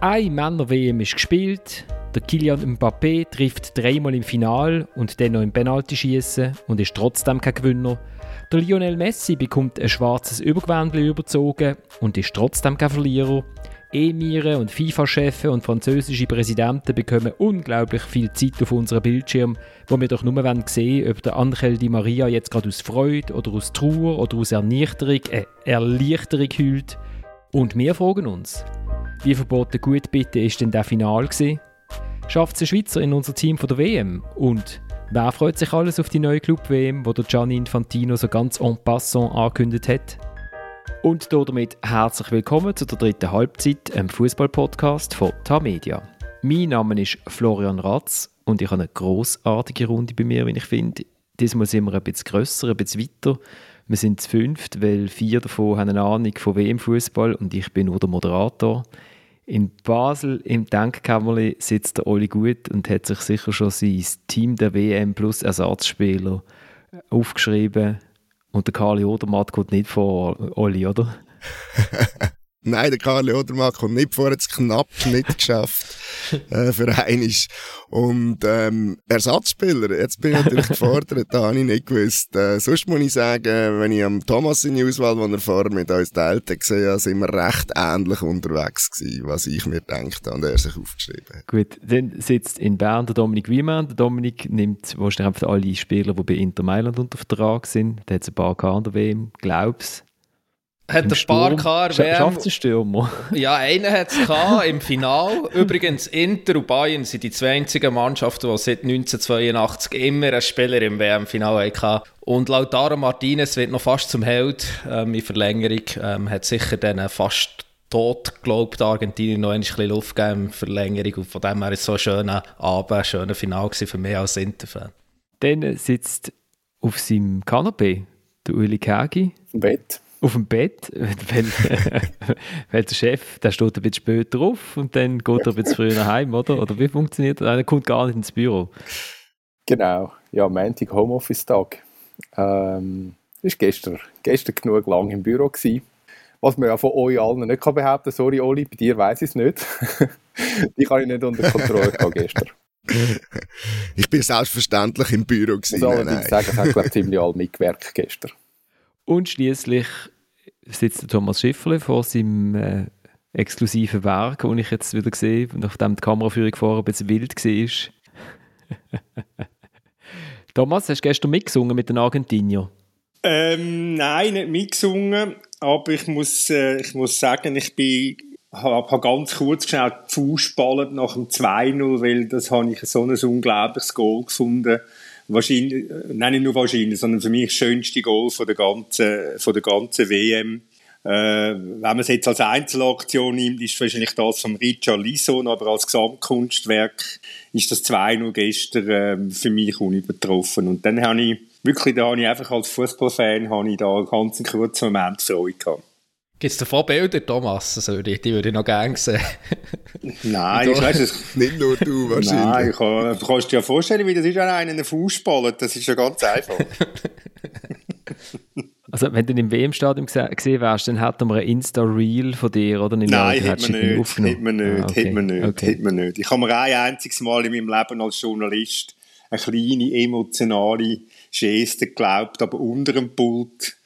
Ein Männer-WM ist gespielt. Der Kilian Mbappé trifft dreimal im Final und dann noch im Penaltyschießen und ist trotzdem kein Gewinner. Der Lionel Messi bekommt ein schwarzes Übergewändel überzogen und ist trotzdem kein Verlierer. Emire und FIFA-Chefs und französische Präsidenten bekommen unglaublich viel Zeit auf unserem Bildschirm, wo wir doch nur sehen wollen, ob der Angel Di Maria jetzt gerade aus Freude oder aus Trauer oder aus Ernüchterung, äh, Erleichterung heult. Und wir fragen uns, wie verboten gut bitte ist denn der Final gewesen? Schafft es ein Schweizer in unser Team von der WM? Und wer freut sich alles auf die neue Club-WM, wo der Gianni Infantino so ganz en passant angekündigt hat? Und damit herzlich willkommen zu der dritten Halbzeit, einem Fußball-Podcast von Tamedia. Mein Name ist Florian Ratz und ich habe eine großartige Runde bei mir, wie ich finde. Diesmal sind wir ein bisschen grösser, ein bisschen weiter. Wir sind zu fünft, weil vier davon haben eine Ahnung von WM-Fußball und ich bin nur der Moderator. In Basel im Denkkämmerli sitzt der Oli Gut und hat sich sicher schon sein Team der WM plus Ersatzspieler aufgeschrieben. Und der Karli Odermatt kommt nicht vor, Olli, oder? Nein, der Karli Odermatt kommt nicht vor, hat es knapp nicht geschafft äh, für einen. Und ähm, Ersatzspieler, jetzt bin ich natürlich gefordert, da habe ich nicht gewusst. Äh, sonst muss ich sagen, wenn ich am Thomas in die Auswahl, die er vorher mit uns teilte, gesehen habe, sind wir recht ähnlich unterwegs gewesen, was ich mir gedacht habe und er sich aufgeschrieben hat. Gut, dann sitzt in Bern der Dominik Wiemann. Der Dominik nimmt wahrscheinlich alle Spieler, die bei Inter Mailand unter Vertrag sind. Der hat ein paar gehabt an der WM, glaubst hat ein paar Kar Schafft es? Ja, einen hat es im Final. Übrigens, Inter und Bayern sind die zwei einzigen Mannschaften, die seit 1982 immer einen Spieler im WM-Final hatten. Und Lautaro Martinez wird noch fast zum Held ähm, in Verlängerung. Ähm, hat sicher dann fast tot geglaubt, Argentinien noch ein bisschen Luft gegeben in Verlängerung. Und von dem her ist es so ein schöner Abend, ein schöner Final für mich als Inter-Fan. Dann sitzt auf seinem Kanapee der Uli Kagi. Im Bett auf dem Bett, weil, weil der Chef, der steht ein bisschen später auf und dann geht er ein bisschen früher heim, oder? Oder wie funktioniert das? Er kommt gar nicht ins Büro. Genau, ja, Montag Homeoffice-Tag. Ähm, ist gestern, gestern genug lang im Büro gewesen. Was man ja von euch allen nicht kann behaupten sorry Oli, bei dir weiß ich es nicht. Die kann ich nicht unter Kontrolle gehabt gestern. Ich bin selbstverständlich im Büro gewesen. Ich muss allerdings sagen, es hat glaube ziemlich alle mitgewirkt gestern. Und schließlich sitzt Thomas Schiffle vor seinem äh, exklusiven Werk, das ich jetzt wieder sehe, nachdem die Kameraführung vorher ein bisschen wild war. Thomas, hast du gestern mitgesungen mit den Argentinier? Ähm, nein, nicht mitgesungen, aber ich muss, äh, ich muss sagen, ich bin habe hab ganz kurz geschaut, Fußballen nach dem 2-0, weil das habe ich so ein unglaubliches Goal gefunden wahrscheinlich, äh, nein, nicht nur wahrscheinlich, sondern für mich das schönste Goal von der ganzen, von der ganzen WM. Äh, wenn man es jetzt als Einzelaktion nimmt, ist wahrscheinlich das von Richard Lisson, aber als Gesamtkunstwerk ist das 2-0 gestern äh, für mich unübertroffen. Und dann habe ich wirklich, da habe ich einfach als Fußballfan, habe ich da einen ganz kurzen Moment Freude gehabt. Gibt es davon Bilder, Thomas? Also, die, die würde ich noch gerne sehen. Nein, ich weiß es. Nicht nur du wahrscheinlich. Nein, kann, du kannst dir ja vorstellen, wie das ist, wenn einer einen Fuß ballt. Das ist ja ganz einfach. also, wenn du im WM-Stadion gesehen wärst, dann hätten wir ein Insta-Reel von dir, oder? Nein, hätte man, nicht, hätte man nicht. Ah, okay. Nicht. Okay. Nicht. Ich habe mir ein einziges Mal in meinem Leben als Journalist eine kleine emotionale Geste geglaubt, aber unter dem Pult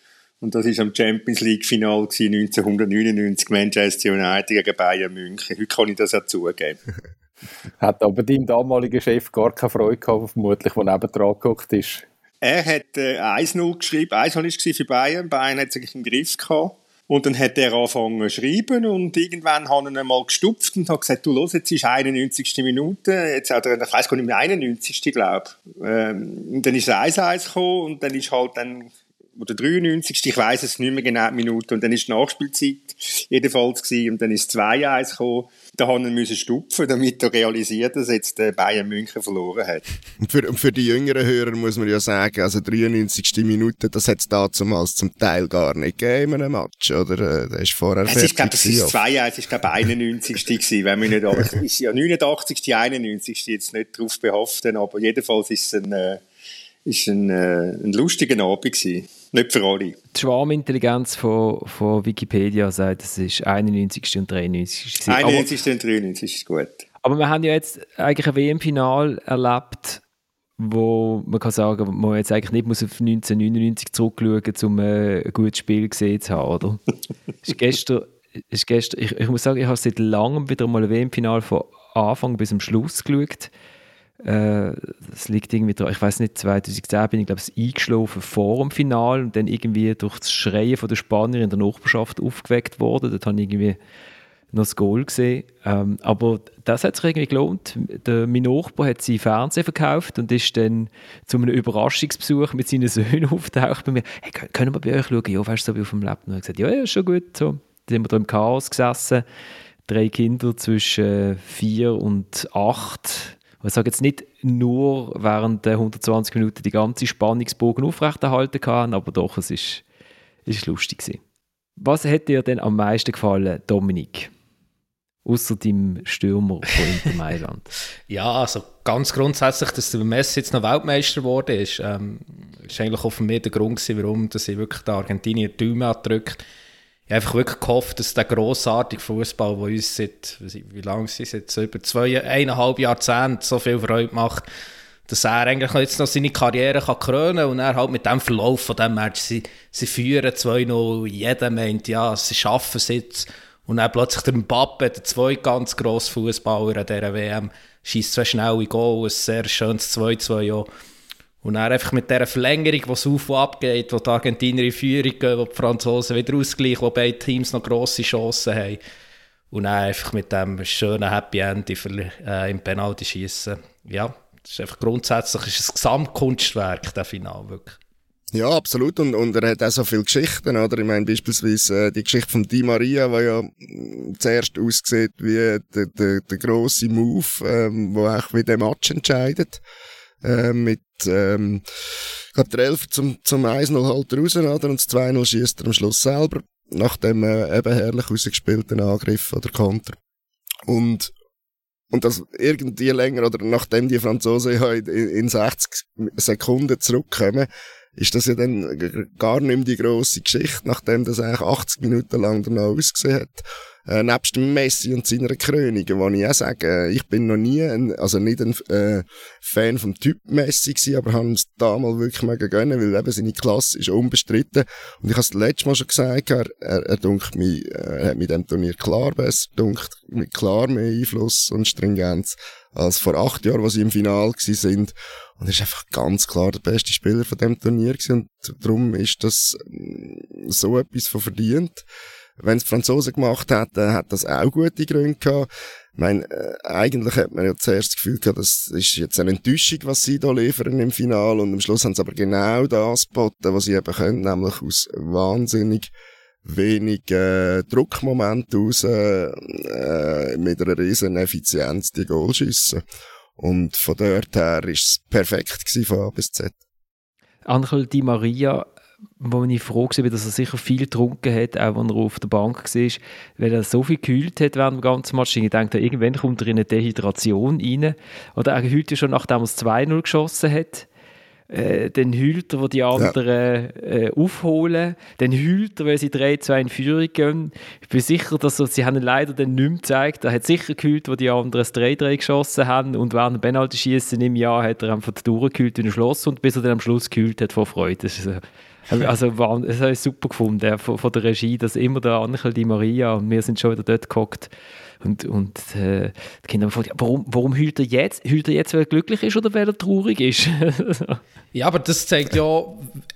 und das war am Champions League-Final 1999 Manchester United gegen Bayern München. Heute kann ich das auch zugeben. Hat aber dein damaliger Chef gar keine Freude gehabt, vermutlich, der neben dran geguckt ist. Er hat äh, 1-0 geschrieben. 1 war für Bayern. Bayern hat sich im Griff gehabt. Und dann hat er angefangen zu schreiben und irgendwann hat er ihn mal gestupft und hat gesagt, du los, jetzt ist 91. Minute, jetzt hat er, ich weiss gar nicht mehr, 91. glaube ähm, Und dann ist es 1-1 gekommen und dann ist halt dann oder 93. Ich weiß es nicht mehr genau die Minute. Und dann ist die Nachspielzeit jedenfalls gewesen. Und dann ist 2-1 gekommen. Da haben wir müssen stupfen, damit er realisiert, dass jetzt Bayern München verloren hat. Und für, und für die jüngeren Hörer muss man ja sagen, also 93. Minute, das hat es damals zum Teil gar nicht gegeben in einem Match, oder? Äh, das ist vorher es ist, glaub, das ist 2-1, es ist, glaube 91. gewesen, wenn wir nicht, es ist ja 89. 91. jetzt nicht drauf behaften, aber jedenfalls ist es ein, äh, ist ein, äh, ein lustiger Abend gewesen. Nicht für alle. Die Schwarmintelligenz von, von Wikipedia sagt, es ist 91. und 93. 91. und 93 ist gut. Aber wir haben ja jetzt eigentlich ein WM-Final erlebt, wo man kann sagen, man jetzt eigentlich nicht muss auf 1999 zurückschauen, um äh, ein gutes Spiel gesehen zu haben, oder? ist gestern, ist gestern, ich, ich muss sagen, ich habe seit langem wieder mal ein WM-Final von Anfang bis zum Schluss geschaut. Äh, das liegt irgendwie dran, ich weiß nicht, 2010 bin ich glaube ich eingeschlafen vor dem Final und dann irgendwie durch das Schreien von der Spanier in der Nachbarschaft aufgeweckt worden. Dort habe ich irgendwie noch das Goal gesehen. Ähm, aber das hat sich irgendwie gelohnt. Der, mein Nachbar hat sein Fernsehen verkauft und ist dann zu einem Überraschungsbesuch mit seinen Söhnen auftaucht bei mir. Hey, können wir bei euch schauen? Ja, weißt du, so wie auf dem Laptop. Und ich gesagt, ja, ja, schon gut. So. Dann sind wir da im Chaos gesessen. Drei Kinder zwischen vier und acht. Ich sage jetzt nicht nur während der 120 Minuten die ganze Spannungsbogen aufrechterhalten kann, aber doch, es ist, ist lustig gewesen. Was hat dir denn am meisten gefallen, Dominik? Außer deinem Stürmer von Inter Mailand. ja, also ganz grundsätzlich, dass der Messi jetzt noch Weltmeister geworden ist, ähm, ist eigentlich auch für mich der Grund gewesen, warum dass ich wirklich den Argentinier abdrückt. Ich habe einfach wirklich gehofft, dass der grossartige Fußball, der uns seit, wie lange ist es jetzt, über zwei, eineinhalb Jahrzehnte so viel Freude macht, dass er eigentlich jetzt noch seine Karriere kann krönen kann und er halt mit dem Verlauf von dem Match, sie, sie führen 2-0, jeder meint, ja, sie schaffen es jetzt und dann plötzlich der Mbappe, der zwei ganz grosse Fußballer an dieser WM, schießt zwei schnelle Goal, ein sehr schönes 2-2 Und dann einfach mit dieser Verlängerung, die es auf und ab geht, wo die Argentinier in Führung gehen, wo die Franzosen wieder ausgleichen, wo beide Teams noch grosse Chancen haben. Und dann einfach mit dem schönen Happy End äh, im Penalty schießen. Ja, das ist einfach grundsätzlich ist ein Gesamtkunstwerk, der Final, wirklich. Ja, absolut. Und, und er hat auch so viele Geschichten, oder? Ich meine, beispielsweise äh, die Geschichte von Di Maria, die ja mm, zuerst aussieht wie der, der, der grosse Move, ähm, wo auch wie der Match entscheidet. Äh, mit, ähm, ich glaube, der Elfer zum, zum 1-0 halt raus, oder? Und das 2-0 schießt er am Schluss selber, nach dem äh, eben herrlich rausgespielten Angriff oder Konter. Und, und das irgendwie länger, oder nachdem die Franzosen ja in, in 60 Sekunden zurückkommen, ist das ja dann gar nicht mehr die grosse Geschichte, nachdem das eigentlich 80 Minuten lang danach ausgesehen hat. Äh, nebst Messi und seiner Krönung, wo ich auch sage, ich bin noch nie, ein, also nicht ein äh, Fan vom Typ Messi gewesen, aber habe es damals wirklich mega gönnen, weil eben seine Klasse ist unbestritten. Und ich habe es letztes Mal schon gesagt, er, er, er mich, er hat mit dem Turnier klar besser, dunkt mit klar mehr Einfluss und Stringenz als vor acht Jahren, wo sie im Finale gewesen sind. Und er ist einfach ganz klar der beste Spieler von dem Turnier gewesen. Und darum ist das mm, so etwas von verdient. Wenn es Franzosen gemacht hätten, hat das auch gute Gründe gehabt. Ich meine, äh, eigentlich hat man ja zuerst das Gefühl gehabt, das ist jetzt eine Enttäuschung, was sie da liefern im Finale. Und am Schluss haben sie aber genau das geboten, was sie eben können, nämlich aus wahnsinnig wenig äh, Druckmoment raus, äh, mit einer riesen Effizienz die Goal schiessen. Und von dort her war es perfekt von A bis Z. Angel Di Maria, wo ich froh war, dass er sicher viel getrunken hat, auch wenn er auf der Bank war, weil er so viel gekühlt hat während dem ganzen Match. Ich denke, irgendwann kommt er in eine Dehydration rein. Oder er ja schon, nachdem er es 2-0 geschossen hat äh, dann heult er, wo die anderen ja. äh, aufholen. Dann heult er, weil sie 3-2 in Führung gehen. Ich bin sicher, dass so, sie haben ihn leider dann nicht mehr gezeigt. Er hat sicher geheult, wo die anderen 3-3 geschossen haben. Und während dem Penalty-Schießen im Jahr hat er einfach durchgehüllt in ein Schloss und bis er dann am Schluss gehüllt hat vor Freude. Das ist, also, war, das habe ich super gefunden von, von der Regie, dass immer der Angel, die Maria und wir sind schon wieder dort gehockt und, und äh, die Kinder haben gefragt, warum, warum heult er jetzt? Heult er jetzt, weil er glücklich ist oder weil er traurig ist? ja, aber das zeigt ja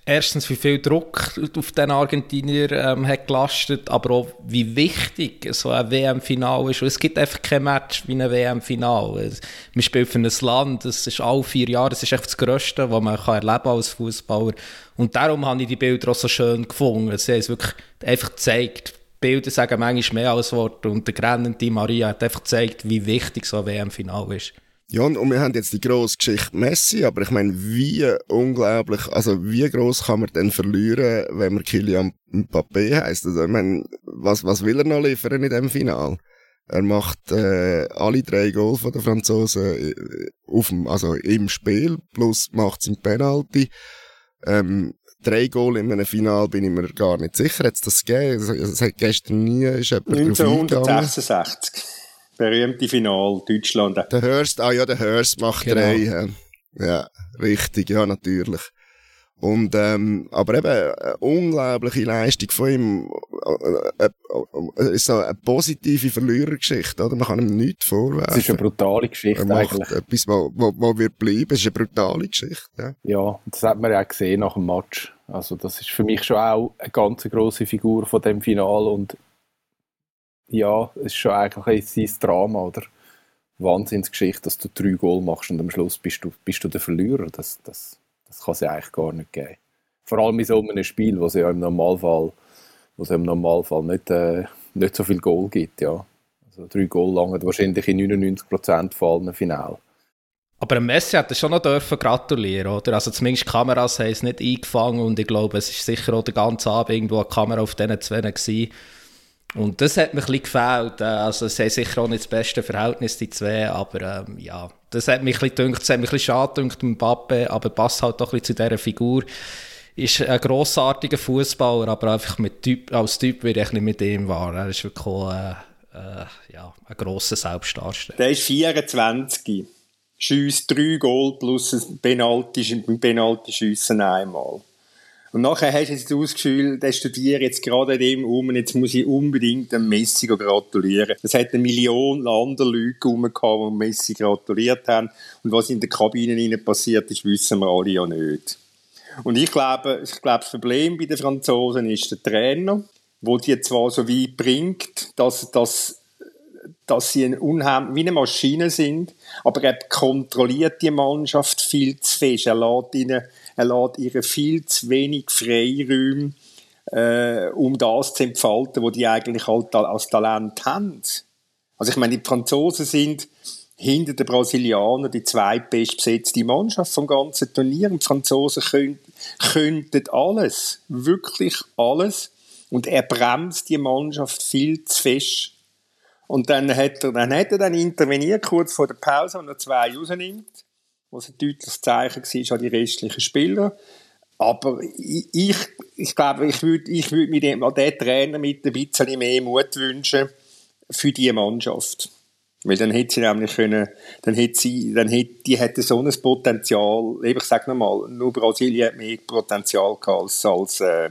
erstens, wie viel Druck auf den Argentinier ähm, hat gelastet, aber auch, wie wichtig so ein WM-Final ist. Und es gibt einfach kein Match wie ein WM-Final. Man spielt für ein Land, das ist alle vier Jahre, das ist echt das Größte, was man kann erleben als Fußballer. Und darum habe ich die Bilder auch so schön gefunden. Sie haben es wirklich einfach gezeigt, Bilder sagen manchmal mehr als Worte und der grennende Maria hat einfach gezeigt, wie wichtig so ein WM-Final ist. Ja, und wir haben jetzt die grosse Geschichte Messi, aber ich meine, wie unglaublich, also wie groß kann man denn verlieren, wenn man Kylian Mbappé heisst? Also ich meine, was, was will er noch liefern in dem Final? Er macht äh, alle drei Goal von den Franzosen äh, auf dem, also im Spiel, plus macht es im Penalty. Ähm, drei Goal in einem Final bin ich mir gar nicht sicher. Hat es das gegeben? Es hat gestern nie ist jemand 1966. Berühmte Final, Deutschland. Der Hurst, ah ja, der Hurst macht genau. drei. Ja, richtig, ja, natürlich. Und, ähm, aber eben, eine unglaubliche Leistung von ihm, äh, äh, äh, ist so eine positive Verlierergeschichte, oder? Man kann ihm nichts vorwerfen. Es ist eine brutale Geschichte er macht eigentlich. etwas, wo, wo, wo wird bleiben. Es ist eine brutale Geschichte, ja. Ja, das hat man ja auch gesehen nach dem Match. Also, das ist für mich schon auch eine ganz grosse Figur von dem Finale und ja, es ist schon eigentlich sein Drama, oder? Wahnsinnsgeschichte, dass du drei Goal machst und am Schluss bist du, bist du der Verlierer. Das, das, das kann es ja eigentlich gar nicht geben. Vor allem in so einem Spiel, wo es ja im Normalfall, wo es im Normalfall nicht, äh, nicht so viel Goal gibt. Ja. Also drei Goal langen wahrscheinlich in 99% von allen Finalen. Aber Messi hat schon noch dürfen gratulieren, oder? Also zumindest die Kameras haben es nicht eingefangen und ich glaube, es ist sicher auch den ganzen Abend irgendwo eine Kamera auf diesen zwei gewesen. Und das hat mir ein gefällt. Äh, also, es haben sicher auch nicht das beste Verhältnis, die zwei, aber ähm, ja, das hat mich ein bisschen bisschen schade gedacht, Mbappe, aber passt halt doch ein bisschen zu dieser Figur. Ist ein grossartiger Fußballer, aber einfach mit typ, als Typ würde ich nicht mit ihm war. Er ist wirklich äh, äh, ja, ein grosser Selbstdarsteller. Der ist 24. Schießt drei Goal plus ein Penalty, Penalty schiessen einmal. Und nachher hast du jetzt das Gefühl, der studiert jetzt gerade dem um und jetzt muss ich unbedingt dem Messi gratulieren. Es hat eine Million andere Leute rumgehauen, die Messi gratuliert haben. Und was in der Kabine passiert ist, wissen wir alle ja nicht. Und ich glaube, ich glaube, das Problem bei den Franzosen ist der Trainer, wo die zwar so weit bringt, dass, dass, dass sie ein unheim wie eine Maschine sind, aber er kontrolliert die Mannschaft viel zu fest. Er lässt ihnen er lässt ihr viel zu wenig Freiräume, äh, um das zu entfalten, was die eigentlich halt als Talent haben. Also ich meine, die Franzosen sind hinter den Brasilianern die zweitbest besetzte Mannschaft vom ganzen Turnier. Und die Franzosen können, könnten alles, wirklich alles. Und er bremst die Mannschaft viel zu fest. Und dann hat er, dann hat er dann interveniert, kurz vor der Pause, und er zwei rausnimmt was ein deutliches Zeichen war an die restlichen Spieler. Aber ich, ich glaube, ich würde ich würd mir dem, an den Trainer mit ein bisschen mehr Mut wünschen für diese Mannschaft. Weil dann hätte sie nämlich können, dann hätte sie, dann hätte, die hätte so ein Potenzial, ich sage nochmal, nur Brasilien hat mehr Potenzial gehabt als, als, äh,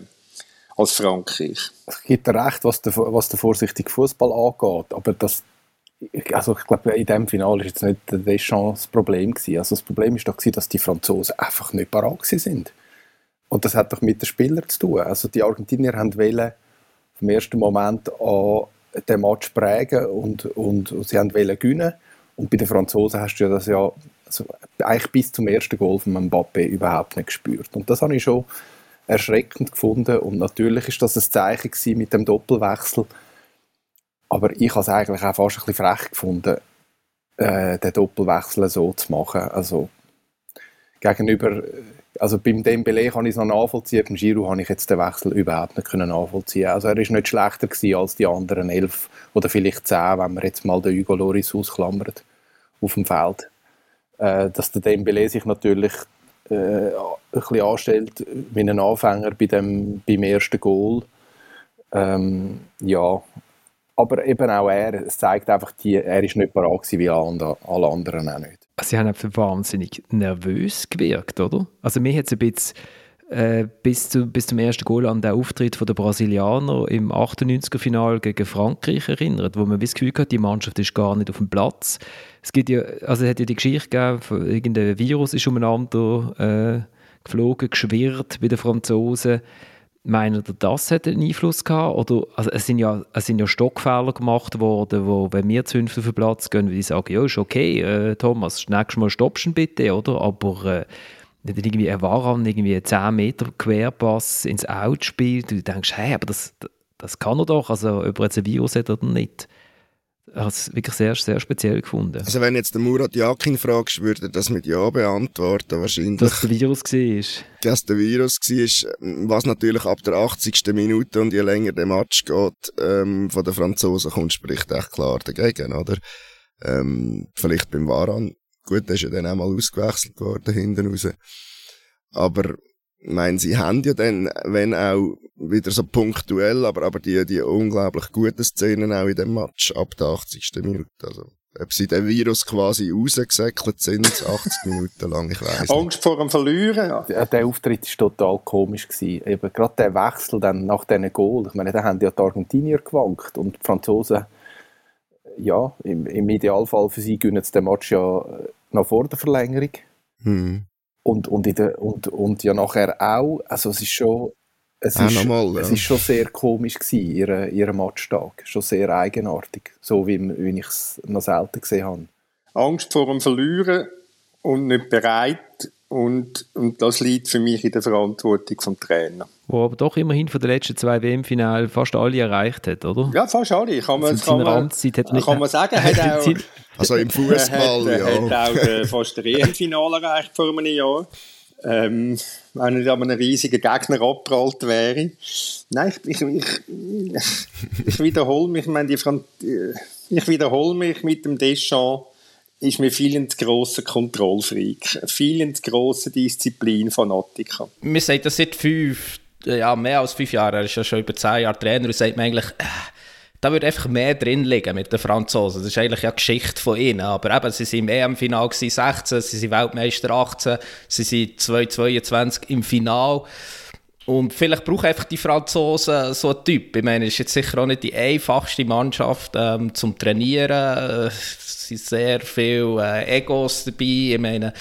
als Frankreich. Es gibt recht, was der, was der vorsichtige Fußball angeht, aber das, also ich glaube, in diesem Finale war jetzt nicht Deschamps das Problem gewesen. Also das Problem war doch, dass die Franzosen einfach nicht parat sind. Und das hat doch mit den Spielern zu tun. Also die Argentinier haben vom ersten Moment an den Match prägen und, und, und sie haben wollen gewinnen. Und bei den Franzosen hast du ja das ja also eigentlich bis zum ersten Goal von Mbappé überhaupt nicht gespürt. Und das habe ich schon erschreckend gefunden. Und natürlich ist das ein Zeichen mit dem Doppelwechsel aber ich habe es eigentlich auch fast ein bisschen frech gefunden, äh, den Doppelwechsel so zu machen. Also gegenüber, also beim Dembele kann ich es noch nachvollziehen, beim Giroud habe ich jetzt den Wechsel überhaupt nicht können nachvollziehen. Also er ist nicht schlechter gewesen als die anderen elf oder vielleicht zehn, wenn man jetzt mal den Hugo Loris ausklammert auf dem Feld. Äh, dass der Dembele sich natürlich äh, ein bisschen anstellt wie ein Anfänger bei dem, beim ersten Goal. Ähm, ja, aber eben auch er, es zeigt einfach, die, er ist nicht parat wie alle, alle anderen auch nicht. Sie haben einfach wahnsinnig nervös gewirkt, oder? Also mir hat es ein bisschen äh, bis, zu, bis zum ersten Goal an den Auftritt der Brasilianer im 98er Final gegen Frankreich erinnert, wo man das Gefühl hat, die Mannschaft ist gar nicht auf dem Platz. Es gibt ja, also es hat ja die Geschichte gegeben, irgendein Virus ist umeinander äh, geflogen, geschwirrt bei den Franzosen. Meinen ihr, das hat einen Einfluss gehabt? Oder, also es, sind ja, es sind ja Stockfehler gemacht worden, wo, wenn wir zu auf den Platz gehen, würde ich sagen, ja, ist okay, äh, Thomas, nächste Mal stoppst du bitte, oder? Aber äh, irgendwie ein Waran, irgendwie 10 Meter Querpass ins Out spielt, du denkst, hey, aber das, das kann er doch, also ob er jetzt ein Virus hat oder nicht habe es wirklich sehr, sehr speziell gefunden. Also wenn jetzt der Murat Yakin fragst, würde er das mit Ja beantworten wahrscheinlich. Dass der Virus war. Dass der Virus war, was natürlich ab der 80. Minute und je länger der Match geht, ähm, von den Franzosen kommt, spricht echt klar dagegen, oder? Ähm, vielleicht beim Varan. Gut, der ist ja dann auch mal ausgewechselt worden hinten raus. Aber ich meine, sie haben ja dann, wenn auch wieder so punktuell, aber, aber die, die unglaublich guten Szenen auch in dem Match ab der 80. Minute. Also, ob sie den Virus quasi rausgesäckelt sind, 80 Minuten lang, ich weiß Angst vor dem Verlieren. Ja. Der, der Auftritt war total komisch. Gewesen. Eben, gerade der Wechsel dann nach diesen Goal. Ich meine, da haben ja die Argentinier gewankt und die Franzosen, ja, im, im Idealfall für sie gewinnen sie den Match ja äh, noch vor der Verlängerung. Hm. Und, und, in der, und, und ja nachher auch. Also es ist schon, es ist, nochmal, ja. es ist schon sehr komisch gewesen, ihr, ihr Matchtag. Schon sehr eigenartig. So wie, wie ich es noch selten gesehen habe. Angst vor dem Verlieren und nicht bereit. Und, und das liegt für mich in der Verantwortung vom Trainer. Wo aber doch immerhin von den letzten zwei WM-Finalen fast alle erreicht hat, oder? Ja, fast alle. Kann man, Also kann man, er kann man sagen, hat auch, Also im Fußball, er hat, ja. hat auch äh, fast der EM-Finale erreicht vor einem Jahr. Ähm, wenn er nicht an einem riesigen Gegner abprallt wäre. Nein, ich, ich, ich, ich wiederhole mich, ich, meine, die äh, ich wiederhole mich mit dem Deschamps, ist mir viel zu grosser Kontrollfreak, viel zu grosser Disziplinfanatiker. Wir sagen das seit fünf, ja, mehr als fünf Jahren, er ist ja schon über zehn Jahre Trainer und sagt man eigentlich, äh, da würde einfach mehr drin liegen mit den Franzosen. Das ist eigentlich ja Geschichte von ihnen. Aber eben, sie sind im EM-Final 16, sie sind Weltmeister 18, sie sind 2022 im Final. Und vielleicht brauchen einfach die Franzosen so einen Typ. Ich meine, es ist jetzt sicher auch nicht die einfachste Mannschaft ähm, zum Trainieren. Äh, Es sind sehr viele äh, Egos dabei. Ich meine,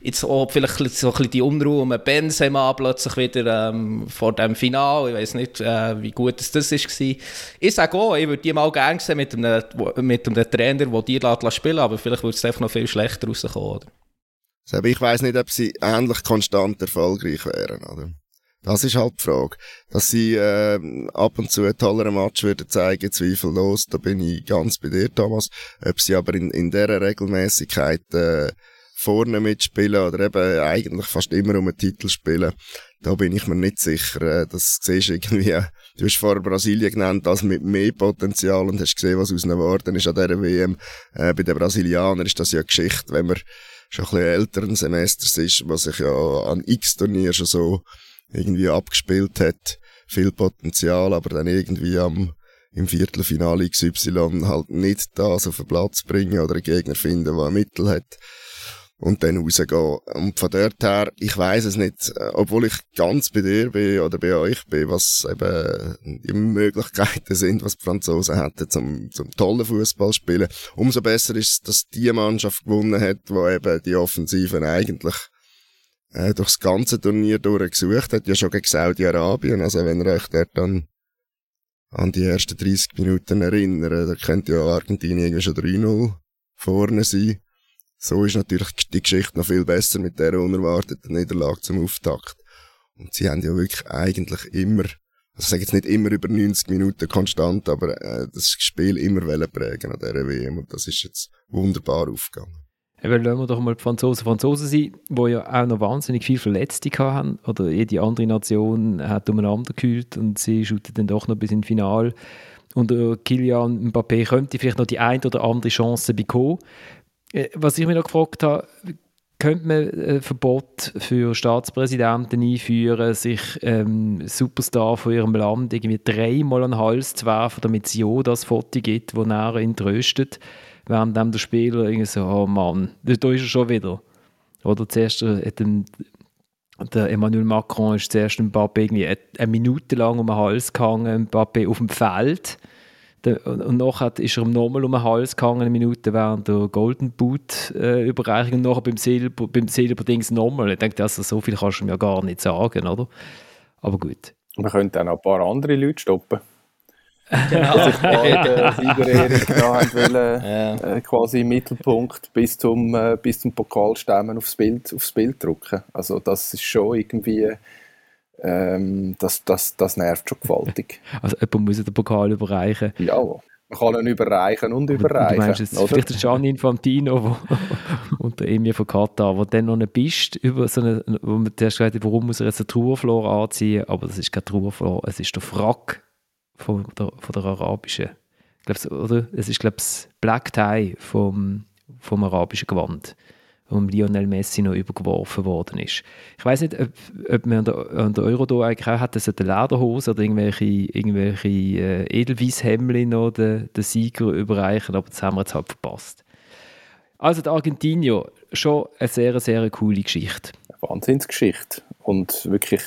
jetzt auch vielleicht so ein bisschen die Unruhe um Benzema plötzlich wieder ähm, vor dem Final. Ich weiß nicht, äh, wie gut das, war. Ich sage auch, ich würde die mal gerne sehen mit einem, mit einem Trainer, der die lässt spielen aber vielleicht würde es einfach noch viel schlechter rauskommen. Oder? Aber ich weiß nicht, ob sie ähnlich konstant erfolgreich wären, oder? Das ist halt die Frage. Dass sie äh, ab und zu einen tolleren Match würden zeigen, zweifellos, da bin ich ganz bei dir, Thomas. Ob sie aber in, in dieser Regelmäßigkeit äh, vorne mitspielen oder eben eigentlich fast immer um einen Titel spielen, da bin ich mir nicht sicher. Äh, das siehst du irgendwie, du hast vorher Brasilien genannt, als mit mehr Potenzial und hast gesehen, was aus ihnen geworden ist an dieser WM. Äh, bei den Brasilianern ist das ja Geschichte, wenn man schon ein bisschen älteren Semesters ist, was sich ja an X-Turnier schon so irgendwie abgespielt hat. Viel Potenzial, aber dann irgendwie am, im Viertelfinale XY halt nicht das auf den Platz bringen oder einen Gegner finden, der ein Mittel hat. Und dann rausgehen. Und von dort her, ich weiß es nicht, äh, obwohl ich ganz bei dir bin oder bei euch bin, was eben die Möglichkeiten sind, was die Franzosen hätten zum, zum tollen Fußball spielen. Umso besser ist dass die Mannschaft gewonnen hat, wo eben die Offensiven eigentlich äh, durchs ganze Turnier durchgesucht hat, ja schon gegen Saudi-Arabien. Also wenn ihr euch dort dann an die ersten 30 Minuten erinnert, da könnte ja Argentinien schon 3-0 vorne sein. So ist natürlich die Geschichte noch viel besser mit der unerwarteten Niederlage zum Auftakt. Und sie haben ja wirklich eigentlich immer, also ich sage jetzt nicht immer über 90 Minuten konstant, aber äh, das Spiel immer prägen an dieser WM und das ist jetzt wunderbar aufgegangen. Eben, lassen wir doch mal die Franzosen Franzosen sein, die ja auch noch wahnsinnig viel Verletzte haben. Oder jede andere Nation hat umeinander gekühlt und sie shooten dann doch noch bis ins Finale. Und äh, Kylian Mbappé könnte vielleicht noch die ein oder andere Chance bekommen. Äh, was ich mir noch gefragt habe, könnte man ein Verbot für Staatspräsidenten einführen, sich ähm, Superstar von ihrem Land irgendwie dreimal an den Hals zu werfen, damit es ja das Foto gibt, wo er ihn tröstet, während der Spieler irgendwie so, oh Mann, da ist er schon wieder. Oder zuerst äh, hat dem, der Emmanuel Macron ist zuerst Mbappé irgendwie eine, Minute lang um den Hals gehangen, Mbappé auf dem Feld. Und, nachher ist er nochmal um den Hals gehangen, eine Minute während der Golden Boot äh, und nachher beim Silber, beim Silberdings nochmal. Ich denke, also, so viel kannst du mir ja gar nicht sagen, oder? Aber gut. Man könnte auch noch ein paar andere Leute stoppen. Genau. Beide Siegerehrung da haben wollen, Ja. äh, quasi im Mittelpunkt bis zum, äh, bis zum Pokalstemmen aufs Bild, aufs Bild drucken. Also das ist schon irgendwie, ähm, das, das, das nervt schon gewaltig. Also jemand muss ja den Pokal überreichen. ja, man kann ihn überreichen und Du überreichen. meinst jetzt oder? vielleicht der Gianni Infantino wo, und der Emir von Katar, wo dann noch eine Bist über so eine, wo man zuerst gesagt hat, warum muss er jetzt eine Trauerflor anziehen, aber das ist keine Trauerflor, es ist der Frack von der, von der arabischen, glaub's, oder? Es ist glaube ich Black Tie vom, vom arabischen Gewand, um Lionel Messi noch übergeworfen worden ist. Ich weiß nicht, ob, ob man an der, an der Euro eigentlich auch hat, dass eine Lederhose oder irgendwelche, irgendwelche äh, Edelweisshemden noch den, den Sieger überreichen, aber das haben wir jetzt halt verpasst. Also der Argentinier, schon eine sehr, sehr coole Geschichte. Wahnsinnsgeschichte und wirklich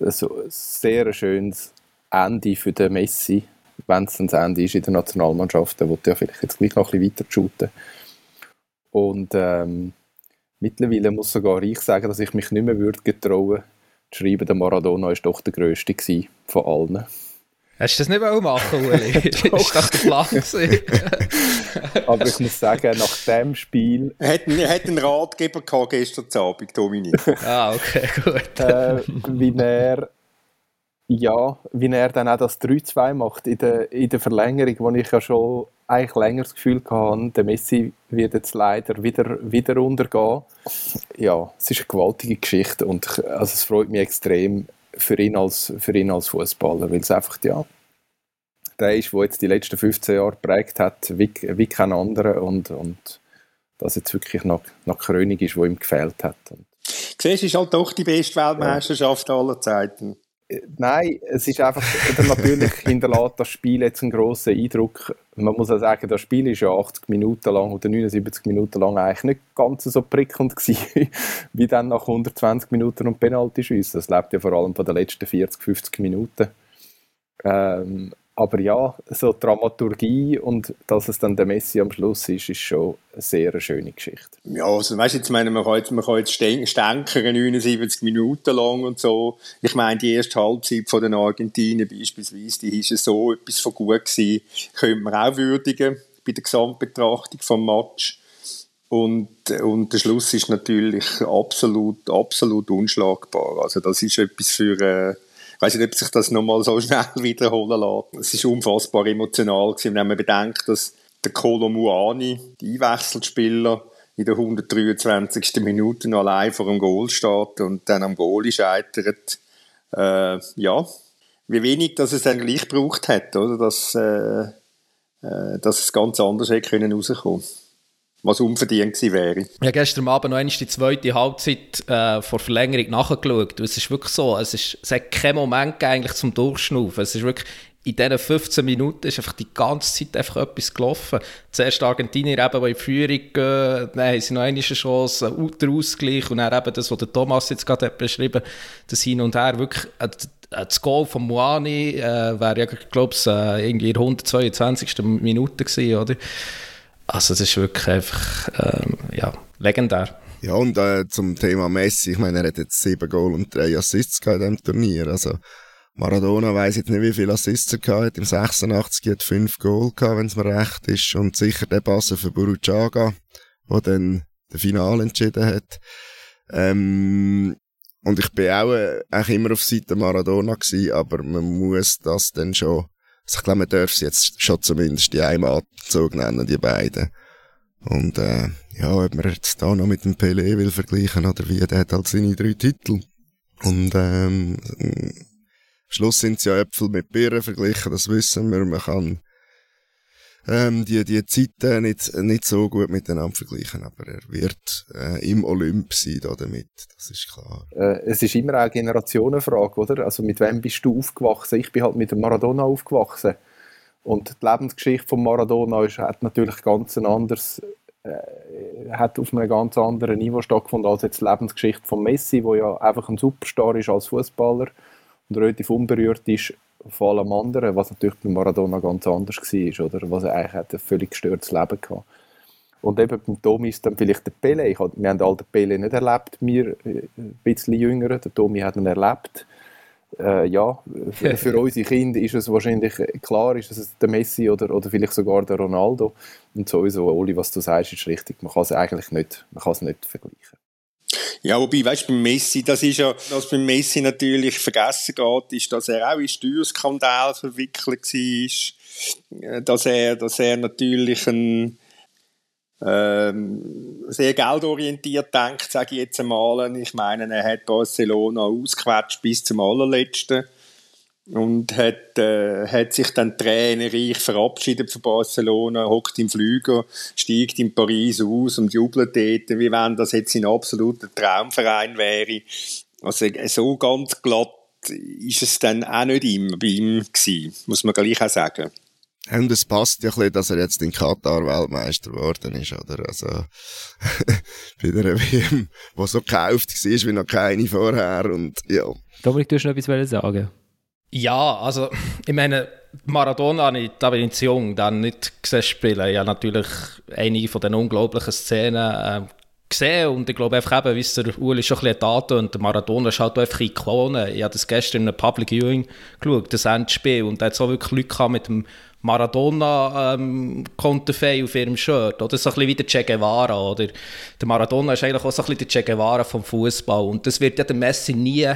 ein sehr schönes Ende für den Messi, wenn es das Ende ist in der Nationalmannschaft, der wird ja vielleicht jetzt gleich noch ein bisschen weiter shooten. Und ähm, mittlerweile muss sogar ich sagen, dass ich mich nicht mehr würde getrauen zu schreiben, der Maradona ist doch der Größte von allen. Hast du das nicht machen Uli? das war doch der Plan. Aber ich muss sagen, nach dem Spiel... Er hat, er hat einen Ratgeber gehabt gestern Abend, Dominik. ah, okay, gut. Äh, wie er ja, wie er dann auch das 3-2 macht in der, in der Verlängerung, wo ich ja schon eigentlich länger das Gefühl hatte, der Messi wird jetzt leider wieder, wieder untergehen. Ja, es ist eine gewaltige Geschichte und also es freut mich extrem für ihn als, für ihn als Fußballer, weil es einfach, ja, der ist, der jetzt die letzten 15 Jahre geprägt hat, wie, wie kein anderer und, und das jetzt wirklich noch, noch Krönung ist, wo ihm gefehlt hat. Und, Siehst ist halt doch die beste Weltmeisterschaft ja. aller Zeiten. Nein, es ist einfach, natürlich hinterlässt das Spiel jetzt einen grossen Eindruck. Man muss ja sagen, das Spiel ist ja 80 Minuten lang oder 79 Minuten lang eigentlich nicht ganz so prickelnd gewesen, wie dann nach 120 Minuten und Penalty schiessen. Das lebt ja vor allem von den letzten 40, 50 Minuten. Ähm, aber ja, so Dramaturgie und dass es dann der Messi am Schluss ist, ist schon eine sehr schöne Geschichte. Ja, also weißt du, jetzt meine, man kann jetzt, man kann jetzt stänkern 79 Minuten lang und so. Ich meine, die erste Halbzeit von den Argentinien beispielsweise, die ist so etwas von gut gewesen, könnte man auch würdigen bei der Gesamtbetrachtung vom Match. Und, und der Schluss ist natürlich absolut, absolut unschlagbar. Also das ist etwas für, äh, weiß nicht, ob sich das nochmal so schnell wiederholen lässt. Es ist unfassbar emotional gewesen, wenn man bedenkt, dass der Kolo Muani, der Einwechselspieler, in der 123. Minute noch allein vor dem Goal steht und dann am Goal scheitert. Äh, ja, wie wenig, dass es dann gleich gebraucht hat, oder? Dass, äh, äh, dass es ganz anders hätte können rauskommen was unverdient gewesen wäre. Ich gestern Abend noch einmal die zweite Halbzeit äh, vor Verlängerung nachgeschaut. Es ist wirklich so, es, ist, es hat keinen Moment eigentlich zum Durchschnaufen. Es ist wirklich, in diesen 15 Minuten ist einfach die ganze Zeit einfach etwas gelaufen. Zuerst Argentinier eben, die in Führung gehen, dann haben sie noch eine Chance, der Ausgleich und dann eben das, was der Thomas jetzt gerade hat beschrieben das Hin und Her, wirklich äh, äh, das Goal von Moani äh, wäre ja, glaube ich, äh, irgendwie in der 122. Minute gewesen, oder? Also das ist wirklich einfach ähm, ja, legendär. Ja, und äh, zum Thema Messi, ich meine, er hat jetzt sieben Goal und drei Assists in diesem Turnier. Also Maradona weiss jetzt nicht, wie viele Assists er gehabt Im 86 hat fünf Goal gehabt, wenn es mir recht ist. Und sicher der Pass für Buruchaga, der dann das Finale entschieden hat. Ähm, und ich bin auch äh, eigentlich immer auf Seite Maradona gewesen, aber man muss das dann schon also ich glaube, man darf es jetzt schon zumindest die einem Atemzug nennen, die beiden. Und äh, ja, ob man jetzt da noch mit dem Pelé will vergleichen oder wie, der hat halt seine drei Titel. Und ähm, am Schluss sind es ja Äpfel mit Birnen verglichen, das wissen wir. Man kann ähm, die, die Zeiten nicht, nicht so gut miteinander vergleichen, aber er wird äh, im Olymp sein da damit, das ist klar. Äh, es ist immer eine Generationenfrage, oder? Also mit wem bist du aufgewachsen? Ich bin halt mit Maradona aufgewachsen und die Lebensgeschichte von Maradona ist, hat natürlich ganz ein anderes äh, hat auf einem ganz anderen Niveau stattgefunden als jetzt die Lebensgeschichte von Messi, wo ja einfach ein Superstar ist als Fußballer und relativ unberührt ist von allem anderen, was natürlich bei Maradona ganz anders war, oder? Was er eigentlich hat ein völlig gestörtes Leben gehabt. Und eben beim Tommy ist dann vielleicht der Pele. Ich, wir haben all den Pele nicht erlebt, wir äh, ein bisschen jünger. Der Tommy hat ihn erlebt. Äh, ja, für, für unsere Kinder ist es wahrscheinlich klar, ist es der Messi oder, oder vielleicht sogar der Ronaldo. Und sowieso, Oli, was du sagst, ist richtig. Man kann es eigentlich nicht, man kann es nicht vergleichen. Ja, wobei, weißt du, beim Messi, das ist ja, was beim Messi natürlich vergessen geht, ist, dass er auch in Steuerskandal verwickelt war, dass er, dass er natürlich ein, ähm, sehr geldorientiert denkt, sage ich jetzt einmal. Ich meine, er hat Barcelona ausgequetscht bis zum allerletzten. Und hat, äh, hat sich dann tränenreich verabschiedet von Barcelona, hockt im Flüger, steigt in Paris aus und jubelt dort, wie wenn das jetzt ein absoluter Traumverein wäre. Also so ganz glatt ist es dann auch nicht immer bei ihm gewesen, muss man gleich auch sagen. Und es passt ja ein bisschen, dass er jetzt in Katar Weltmeister geworden ist, oder? Also, bei der WM, die so gekauft war, wie noch keine vorher, und ja. Dominik, du hast noch etwas sagen ja, also ich meine, Maradona, da bin ich zu jung, dann nicht gesehen spielen. Ich habe natürlich einige von den unglaublichen Szenen äh, gesehen und ich glaube einfach eben, wie es der Uli schon ein bisschen hat und der Maradona ist halt einfach Ikone. Ich habe das gestern in einem Public Viewing geschaut, das Endspiel und da hat es auch wirklich Leute mit dem Maradona ähm, auf ihrem Shirt oder so ein bisschen wie der Che Guevara oder der Maradona ist eigentlich auch so ein bisschen der Che Guevara vom Fußball und das wird ja der Messi nie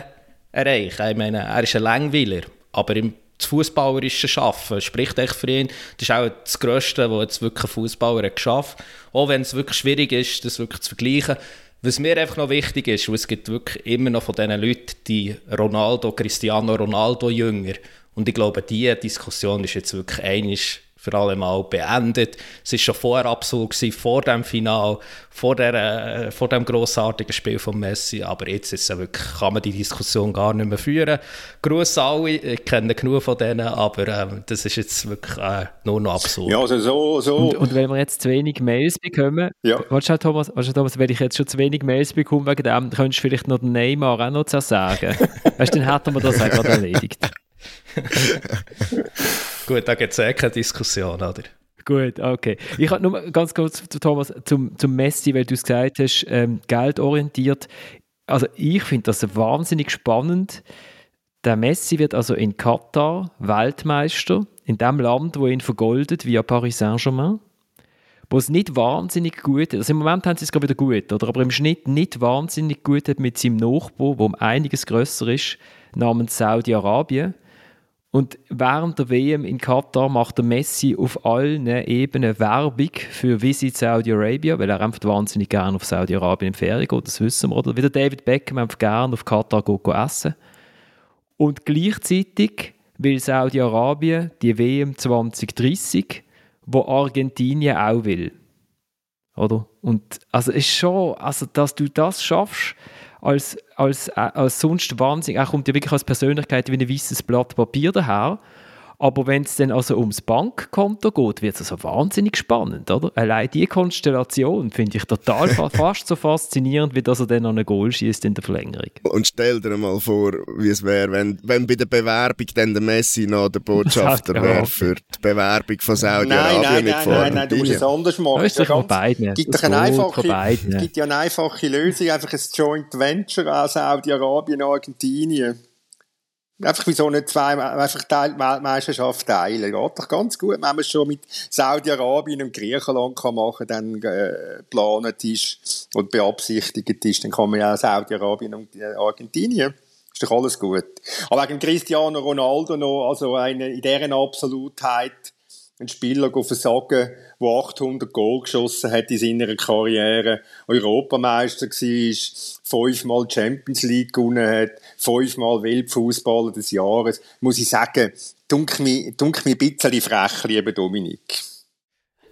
erreichen. Ich meine, er ist ein Langweiler, aber im fußballerischen Schaffen spricht echt für ihn. Das ist auch das Größte, was jetzt wirklich ein Fußballer geschafft hat. Auch wenn es wirklich schwierig ist, das wirklich zu vergleichen. Was mir einfach noch wichtig ist, und es gibt wirklich immer noch von diesen Leuten die Ronaldo, Cristiano Ronaldo Jünger. Und ich glaube, diese Diskussion ist jetzt wirklich einig für alle Mal beendet. Es war schon vorab so, gewesen, vor dem Final, vor, der, äh, vor dem grossartigen Spiel von Messi, aber jetzt ist es wirklich, kann man die Diskussion gar nicht mehr führen. Gruß alle, ich kenne genug von denen, aber äh, das ist jetzt wirklich äh, nur noch absurd. Ja, also so, so. Und, und, wenn wir jetzt zu wenig Mails bekommen, ja. weißt du, Thomas, weißt du, Thomas, wenn ich jetzt schon zu wenig Mails bekomme wegen dem, könntest du vielleicht noch den Neymar auch noch sagen. weißt du, dann hätten wir das auch gerade erledigt. Gut, da gibt es eh keine Diskussion, oder? Gut, okay. Ich habe nur ganz kurz, Thomas, zum, zum Messi, weil du es gesagt hast, ähm, geldorientiert. Also ich finde das wahnsinnig spannend. Der Messi wird also in Katar Weltmeister, in dem Land, wo ihn vergoldet, via Paris Saint-Germain, wo es nicht wahnsinnig gut ist. Also im Moment haben sie es gerade wieder gut, oder? aber im Schnitt nicht wahnsinnig gut hat mit seinem Nachbar, wo um einiges grösser ist, namens Saudi-Arabien. Und während der WM in Katar macht der Messi auf allen Ebenen Werbung für Visit Saudi-Arabia, weil er einfach wahnsinnig gerne auf Saudi-Arabien in Ferien geht, das wissen wir. Oder wie der David Beckham einfach gerne auf Katar geht, geht essen. Und gleichzeitig will Saudi-Arabien die WM 2030, wo Argentinien auch will. Oder? Und also ist schon, also dass du das schaffst, als, als, äh, als sonst wahnsinnig, er kommt ja wirklich als Persönlichkeit wie ein weißes Blatt Papier daher aber wenn es dann also ums Bankkonto geht, wird es also wahnsinnig spannend, oder? Allein die Konstellation finde ich total fast so faszinierend, wie dass er dann an einen Goal schießt in der Verlängerung. Und stell dir mal vor, wie es wäre, wenn, wenn bei der Bewerbung dann der Messi noch der Botschafter wäre für die Bewerbung von Saudi-Arabien nein, nein, nein, nein, nein, du musst es anders machen. Ist ja beiden. Gibt, doch eine einfache, gibt ja eine einfache Lösung, einfach ein Joint Venture an Saudi-Arabien und Argentinien. Einfach wieso nicht zwei, einfach Weltmeisterschaft teilen. Geht doch ganz gut, wenn man es schon mit Saudi-Arabien und Griechenland kann machen dann äh, geplant ist und beabsichtigt ist, dann kann man ja Saudi-Arabien und äh, Argentinien. Ist doch alles gut. Aber wegen Cristiano Ronaldo noch, also eine, in deren Absolutheit, ein Spieler versagen, der 800 Goal geschossen hat in seiner Karriere, Europameister war, fünfmal Champions League gewonnen hat, fünfmal Weltfußballer des Jahres, muss ich sagen, dunk mich, dunk mich ein bisschen frech, lieber Dominik.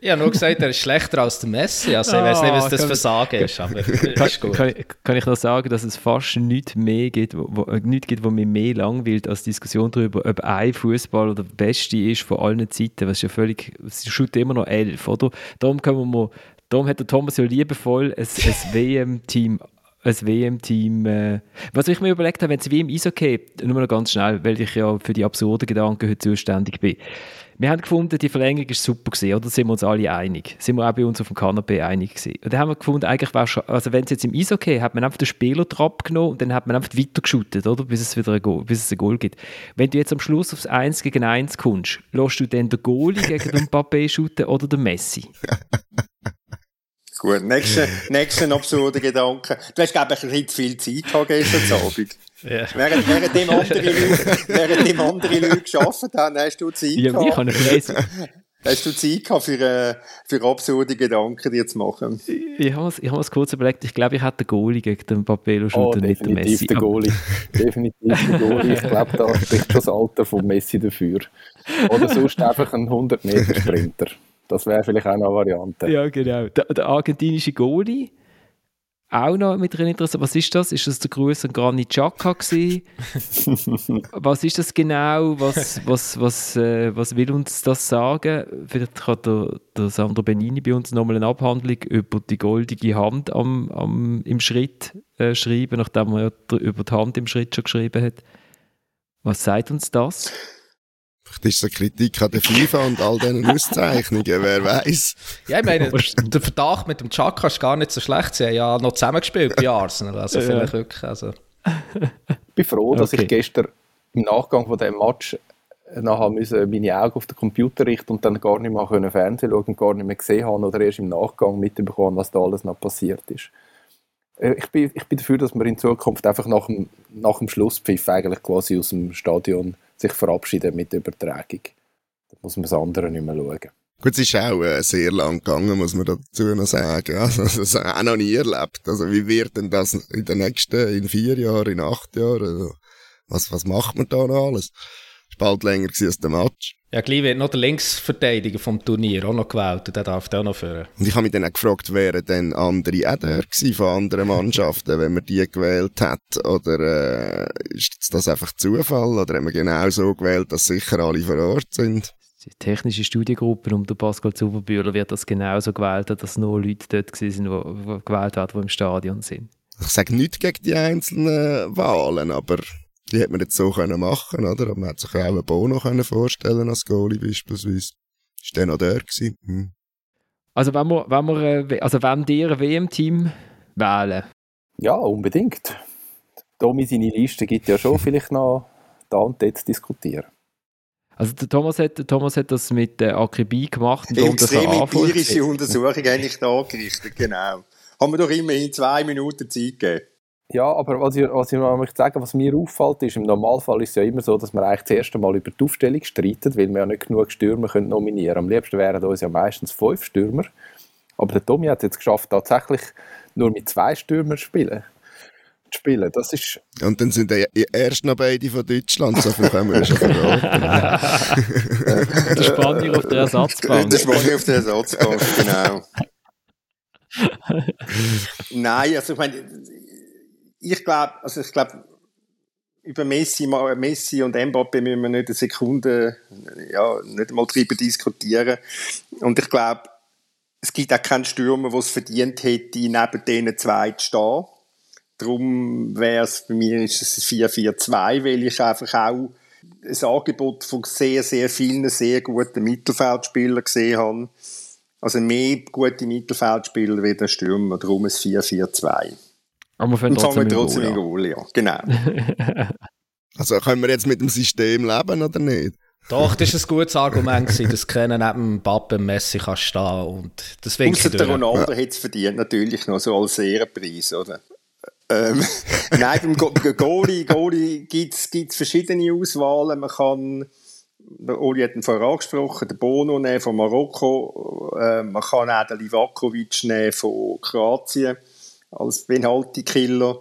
Ich habe nur gesagt, er ist schlechter als der Messi. Also ich weiß nicht, was das für Sagen ist, aber kann, ist gut. Kann, kann, ich noch sagen, dass es fast nichts mehr gibt, wo, wo, nichts gibt, wo mir mehr langweilt als Diskussion darüber, ob ein Fußballer der beste ist von allen Zeiten. Was ist ja völlig, es shootet immer noch elf, oder? Darum können wir darum hat der Thomas ja liebevoll ein, ein WM-Team ein WM-Team. Äh, was ich mir überlegt habe, wenn es wie im Eishockey, nur noch ganz schnell, weil ich ja für die absurden Gedanken heute zuständig bin. Wir haben gefunden, die Verlängerung ist super gewesen, oder? sind wir uns alle einig. Sind wir auch bei uns auf dem Kanapee einig gewesen. Und dann haben wir gefunden, eigentlich war schon, also wenn es jetzt im Eishockey, hat man einfach den Spieler abgenommen und dann hat man einfach weiter geschootet, oder? Bis es wieder ein Goal, bis es ein Goal gibt. Wenn du jetzt am Schluss aufs 1 gegen 1 kommst, lässt du dann den Goalie gegen den Mbappé shooten oder den Messi? Gut, nächster nächste absurder Gedanke. Du hast, glaube ich, ein bisschen zu viel Zeit gehabt gestern Abend. Ja. Während, während, dem andere Leute, während dem andere Leute gearbeitet haben, hast du Zeit ja, gehabt. Ich habe Hast du Zeit gehabt, für, äh, für absurde Gedanken dir zu machen? Ich habe es hab kurz überlegt, ich glaube, ich hätte den Goalie gegen den Papelo Oh, shooten mit dem definitiv Messi. der Goalie. definitiv der Goalie. Ich glaube, da spricht das Alter von Messi dafür. Oder sonst einfach ein 100-Meter-Sprinter. Das wäre vielleicht auch eine Variante. Ja, genau. Der, der argentinische Goalie, auch noch mit drin interessant. Was ist das? Ist das der Gruß an Granit gewesen? was ist das genau? Was, was, was, äh, was will uns das sagen? Vielleicht kann der, der Sandro Benini bei uns nochmal eine Abhandlung über die goldige Hand am, am, im Schritt äh, schreiben, nachdem er ja über die Hand im Schritt schon geschrieben hat. Was sagt uns das? Vielleicht ist es eine Kritik an der FIFA und all diesen Auszeichnungen, wer weiß. Ja, ich meine, der Verdacht mit dem Chaka ist gar nicht so schlecht. Sie haben ja noch zusammengespielt bei Arsenal. Also Ja. vielleicht wirklich. Also. Ich bin froh, dass Okay. ich gestern im Nachgang von dem Match nachher müssen meine Augen auf den Computer richten und dann gar nicht mehr können Fernsehen schauen und gar nicht mehr gesehen haben oder erst im Nachgang mitbekommen, was da alles noch passiert ist. Äh, Ich bin, ich bin dafür, dass wir in Zukunft einfach nach dem, nach dem Schlusspfiff eigentlich quasi aus dem Stadion sich verabschieden mit Übertragung. Da muss man das andere nicht mehr schauen. Gut, es ist auch äh, sehr lang gegangen, muss man dazu noch sagen. Also, das habe ich auch noch nie erlebt. Also, wie wird denn das in den nächsten, in vier Jahren, in acht Jahren? Also, was, was macht man da noch alles? Bald länger als der Match. Ja, gleich wird noch der Linksverteidiger vom Turnier auch noch gewählt und der darf da auch noch führen. Und ich habe mich dann auch gefragt, wären denn andere auch da gewesen von anderen Mannschaften, wenn man die gewählt hat? Oder äh, ist das einfach Zufall? Oder haben wir genau so gewählt, dass sicher alle vor Ort sind? Die technische Studiengruppe um den Pascal Zuberbühler wird das genauso gewählt, dass nur Leute dort die, die gewählt haben, die im Stadion sind. Ich sage nichts gegen die einzelnen Wahlen, aber die hätte man jetzt so können machen, oder? Aber man hat sich auch einen Bono können vorstellen als Goalie beispielsweise. Ist der noch der gewesen? Hm. Also wenn wir, wenn wir, äh, also wenn dir ein WM-Team wählen, Ja, unbedingt. Domi seine Liste gibt ja schon vielleicht noch da und dort zu diskutieren. also der Thomas hat, der Thomas hat das mit äh, Akribie gemacht und Extrem empirische Untersuchung eigentlich da angerichtet, genau. Haben wir doch immerhin zwei Minuten Zeit gegeben. Ja, aber was ich, was ich noch möchte sagen, was mir auffällt, ist, im Normalfall ist es ja immer so, dass wir eigentlich das erste Mal über die Aufstellung streiten, weil wir ja nicht genug Stürmer können nominieren können. Am liebsten wären uns ja meistens fünf Stürmer. Aber der Tommy hat es jetzt geschafft, tatsächlich nur mit zwei Stürmern zu spielen. Zu spielen. Das ist, Und dann sind ja erst noch beide von Deutschland, so viel können wir schon verraten. der Spanier auf der Ersatzbank. Das war auf der Ersatzbank, genau. Nein, also ich meine, ich glaube, also ich glaube, über Messi, Messi und Mbappe müssen wir nicht eine Sekunde, ja, nicht einmal drüber diskutieren. Und ich glaube, es gibt auch keinen Stürmer, der es verdient hätte, neben diesen zwei zu stehen. Darum wäre es, bei mir ist es ein 4-4-2, weil ich einfach auch ein Angebot von sehr, sehr vielen sehr guten Mittelfeldspielern gesehen habe. Also mehr gute Mittelfeldspieler wie der Stürmer, darum ein 4-4-2. Aber wir wir trotzdem trotzdem in Goal ja. Genau. Also können wir jetzt mit dem System leben oder nicht? Doch, das war ein gutes Argument, gewesen, dass keiner neben und Messi kann stehen und das winkt Ausser der. Ronaldo hätte es verdient, natürlich noch so als Ehrenpreis, oder? Ähm, nein, beim Go Goalie, Goalie gibt es verschiedene Auswahlen. Man kann, der Oli hat ihn vorher angesprochen, den Bono nehmen von Marokko. Äh, man kann auch den Livakovic nehmen von Kroatien als Penalty-Killer,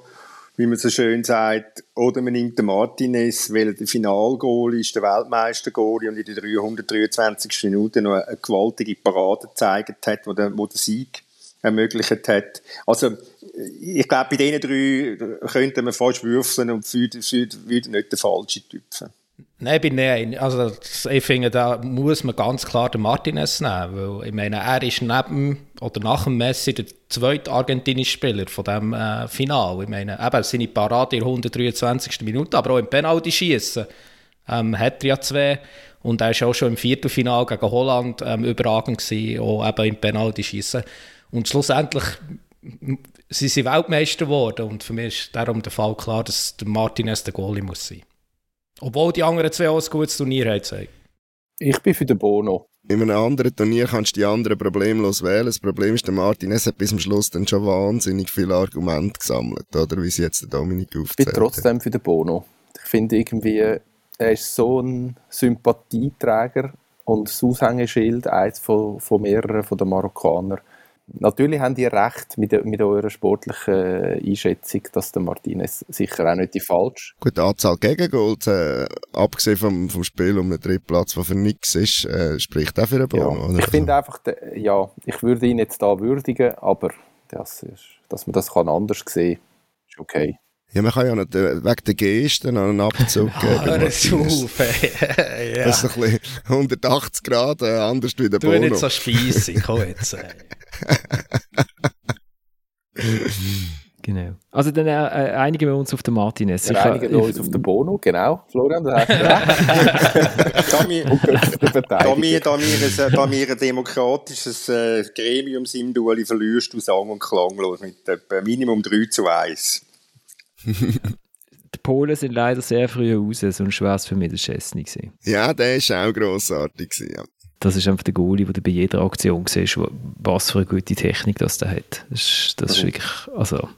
wie man so schön sagt. Oder man nimmt den Martinez, weil er der Finalgoal ist, der Weltmeister-Goalie und in der 323. Minute noch eine gewaltige Parade gezeigt hat, wo der, wo der Sieg ermöglicht hat. Also, ich glaube, bei diesen drei könnte man fast würfeln und würde, nicht der falsche Typen. Nein, bin nein. Also, ich finde, da muss man ganz klar den Martinez nehmen, weil ich meine, er ist neben oder nach dem Messi der zweite argentinische Spieler von dem äh, Final. Ich meine, eben seine Parade in der 123. Minute, aber auch im Penalty schießen ähm, hat er ja zwei und er ist auch schon im Viertelfinal gegen Holland ähm, überragend gewesen, auch eben im Penalty schießen. Und schlussendlich sie sind Weltmeister geworden und für mich ist darum der Fall klar, dass der Martinez der Goalie muss sein. Obwohl die anderen zwei auch ein gutes Turnier haben gezeigt. ich bin für den Bono. In einem anderen Turnier kannst du die anderen problemlos wählen. Das Problem ist, der Martinez hat bis zum Schluss dann schon wahnsinnig viele Argumente gesammelt, oder? Wie sie jetzt der Dominik Ich bin aufzählt trotzdem für den Bono. Ich finde irgendwie, er ist so ein Sympathieträger und das Aushängeschild, eins von, von mehreren von den Marokkanern. Natürlich haben die recht mit, mit eurer sportlichen Einschätzung, dass der Martinez sicher auch nicht die falsch. Gut, die Anzahl Gegengoals, äh, abgesehen vom, vom Spiel um den dritten Platz, der für nichts ist, äh, spricht auch für einen Bono. Ja. Ich finde einfach, ja, ich würde ihn jetzt da würdigen, aber das ist, dass man das kann anders sehen kann, ist okay. Ja, man kann ja nicht äh, wegen der Gesten einen Abzug geben. Hör es auf, ey. ja. Das ist ein bisschen 180 Grad äh, anders wie der du Bono. Du nicht so speisig, komm jetzt. Genau. Also dann äh, äh, einigen wir uns auf den Martinez. Wir einigen wir uns auf den Bono, genau. Florian, das hast da, wir, da, wir, da, wir, da wir ein demokratisches äh, Gremium sind, Ueli, verlierst du sang- und klanglos mit etwa Minimum 3 zu 1. Die Polen sind leider sehr früh raus, sonst wäre es für mich der Chesney gewesen. Ja, der war auch grossartig. Gewesen, ja. Das ist einfach der Goalie, wo du bei jeder Aktion siehst, was für eine gute Technik das der hat. Das ist, das ist wirklich, also,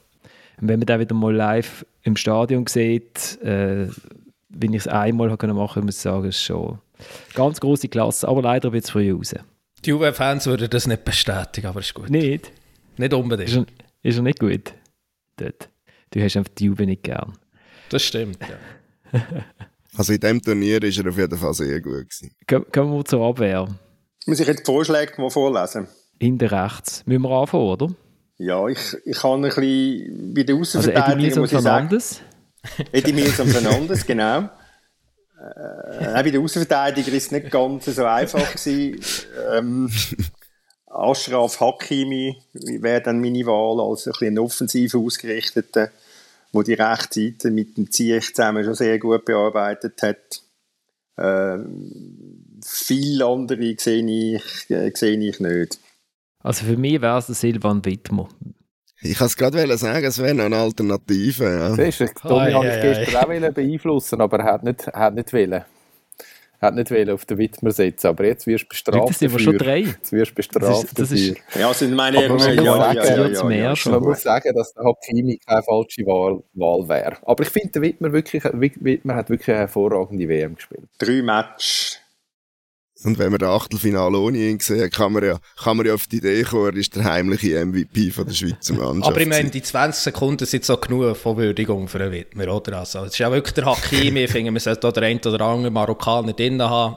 wenn man den wieder mal live im Stadion sieht, äh, wenn ich es einmal machen konnte, muss ich sagen, ist schon ganz große Klasse, aber leider wird es früh raus. Die Juve-Fans würden das nicht bestätigen, aber ist gut. Nicht? Nicht unbedingt. Ist er, ist er nicht gut? Dort. Du hast einfach die Juve nicht gern. Das stimmt, ja. Also in diesem Turnier war er auf jeden Fall sehr gut. Gewesen. Kommen wir zur Abwehr. Muss ich jetzt die Vorschläge mal vorlesen? Hinten rechts. Müssen wir anfangen, oder? Ja, ich, ich kann ein bisschen bei der Außenverteidigung, also muss ich Fernandes. sagen. Fernandes, genau. Äh, bei der Außenverteidigung ist es nicht ganz so einfach gewesen. Ähm, Ashraf Hakimi wäre dann meine Wahl als ein bisschen offensiv ausgerichteter wo die rechte Seite mit dem Ziech zusammen schon sehr gut bearbeitet hat. Äh, viele andere sehe ich, äh, sehe ich nicht. Also für mich wäre es der Silvan Wittmer. Ich kann es gerade sagen, es wäre noch eine Alternative. Ja. Siehst du, Tommy oh, ich gestern auch beeinflussen, aber er hat nicht, hat nicht wollen hat nicht wollen auf den Widmer setzen, aber jetzt wirst du bestraft. Das sind wir schon drei. Jetzt wirst du bestraft. Das ist, das ist, ja, sind meine aber man, ja, ja, ja, ja, mehr schon. Man muss sagen, dass der Hakimi keine falsche Wahl, Wahl wäre. Aber ich finde, der Widmer, wirklich, Widmer hat wirklich eine hervorragende WM gespielt. Drei Matches und wenn man das Achtelfinale ohne ihn sieht, kann man ja, kann man ja auf die Idee kommen, er ist der heimliche MVP von der Schweizer Mannschaft. Aber ich meine, die 20 Sekunden sind so genug von Würdigung für einen Widmer, oder? Also, es ist ja wirklich der Hakimi, ich finde, man sollte da den einen oder anderen Marokkaner drin haben.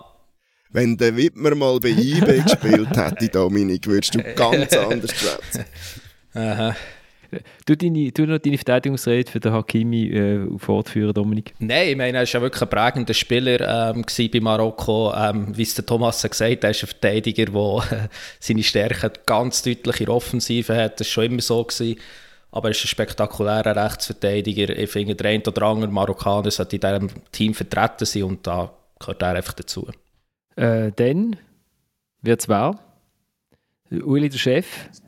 Wenn der Widmer mal bei IB gespielt hätte, Dominik, würdest du ganz anders schwätzen. Aha. Du, deine, du noch deine Verteidigungsrede für den Hakimi äh, fortführen, Dominik? Nein, ich meine, er war ja wirklich ein prägender Spieler ähm, bei Marokko. Ähm, wie es der Thomas gesagt hat, er ist ein Verteidiger, der äh, seine Stärken ganz deutlich in der Offensive hat. Das war schon immer so. Gewesen. Aber er ist ein spektakulärer Rechtsverteidiger. Ich finde, der ein oder andere Marokkaner sollte in diesem Team vertreten sein und da gehört er einfach dazu. Äh, dann wird es wer? Uli, der Chef,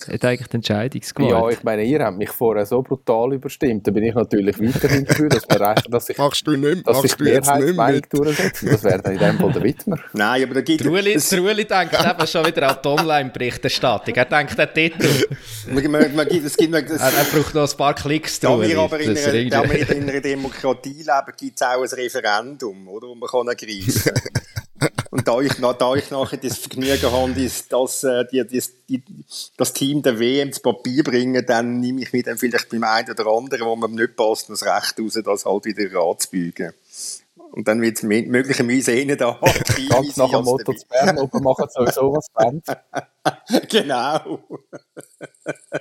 hat eigentlich die Entscheidungsgewalt. Ja, ich meine, ihr habt mich vorher so brutal überstimmt. Da bin ich natürlich weiterhin dafür, dass, wir, dass ich, machst du nicht, dass ich du jetzt nicht mit. durchsetzen. Das wäre dann in dem Fall der Widmer. Nein, aber da gibt es... Uli, Uli denkt eben schon wieder an die Online-Berichterstattung. Er denkt an den Titel. man, man, man, es gibt, es, er, er, braucht noch ein paar Klicks. Da wir aber in einer, in einer Demokratie leben, gibt es auch ein Referendum, oder, wo man kann ergreifen kann. Und da ich, da ich nachher das Vergnügen habe, die, die, die, das Team der WM zu Papier bringen, dann nehme ich mir dann vielleicht beim einen oder anderen, wo man nicht passt, das Recht raus, das halt wieder anzubügen. Und dann wird es möglicherweise einer da Ganz nach dem Motto zu Bern, ob wir machen sowieso was Band. genau.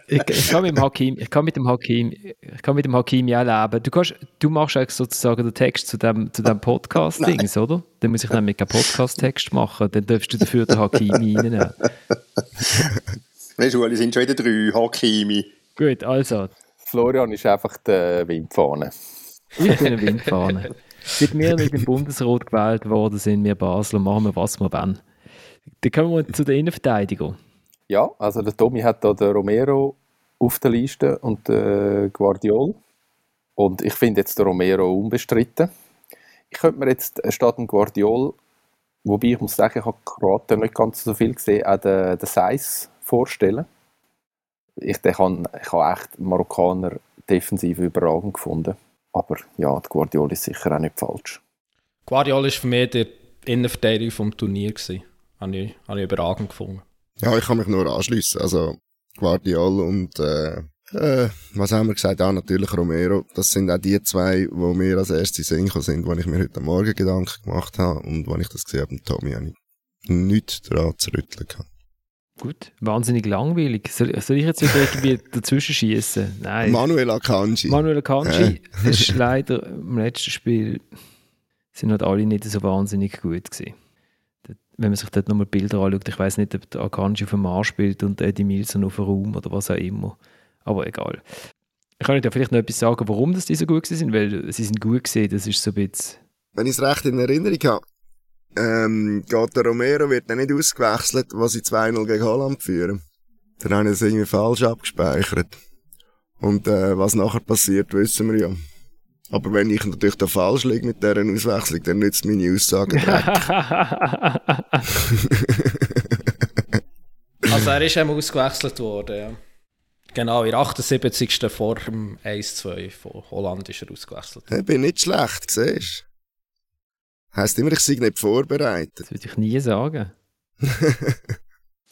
ich, ich, kann mit dem Hakim, ich kann mit dem Hakim, ich kann mit dem Hakim ja leben. Du, kannst, du machst eigentlich sozusagen den Text zu dem, zu dem Podcast-Dings, oder? Dann muss ich nämlich keinen Podcast-Text machen, dann darfst du dafür den Hakim reinnehmen. Weißt du, alle sind schon wieder drei Hakimi. Gut, also. Florian ist einfach der Windfahne. Ich bin eine Windfahne. Seit wir nicht im Bundesrat gewählt worden sind, wir Basel, machen wir, was wir wollen. Dann kommen wir zu der Innenverteidigung. Ja, also der Tommy hat da den Romero auf der Liste und den Guardiol. Und ich finde jetzt den Romero unbestritten. Ich könnte mir jetzt statt dem Guardiol, wobei ich muss sagen, ich habe Kroaten nicht ganz so viel gesehen, auch den, den Seis vorstellen. Ich, den kann, ich habe echt Marokkaner defensiv überragend gefunden. Aber ja, die Guardiola ist sicher auch nicht falsch. Guardiola war für mich der Innenverteidiger vom Turnier. Gewesen. habe ich, habe ich überragend gefunden. Ja, ich kann mich nur anschließen. Also Guardiol und äh, äh, was haben wir gesagt? Ah, natürlich Romero. Das sind auch die zwei, wo mir als erstes in sind, wo ich mir heute Morgen Gedanken gemacht habe und wo ich das gesehen habe, Tommy habe ich nichts daran zu rütteln gehabt. Gut, wahnsinnig langweilig. Soll, soll ich jetzt wieder irgendwie dazwischen schießen? Nein. Manuel Akanji. Manuel Akanji äh. ist leider im letzten Spiel sind halt alle nicht so wahnsinnig gut gewesen. Wenn man sich dort nochmal Bilder anschaut, ich weiß nicht, ob der Akanji auf dem Mars spielt und Eddie Milson auf dem Raum oder was auch immer. Aber egal. Ich kann dir vielleicht noch etwas sagen, warum das die so gut sind, weil sie sind gut gesehen, das ist so ein bisschen... Wenn ich es recht in Erinnerung habe, ähm, geht der Romero wird dann nicht ausgewechselt, was sie 2-0 gegen Holland führen. Dann haben sie es irgendwie falsch abgespeichert. Und äh, was nachher passiert, wissen wir ja. Aber wenn ich natürlich da falsch liege mit dieser Auswechslung, dann nützt meine Aussage Also er ist einmal ausgewechselt worden, ja. Genau, in der 78. vor dem 1-2 von Holland ist er ausgewechselt. Ich bin nicht schlecht, siehst du? Heisst immer, ich sei nicht vorbereitet. Das würde ich nie sagen.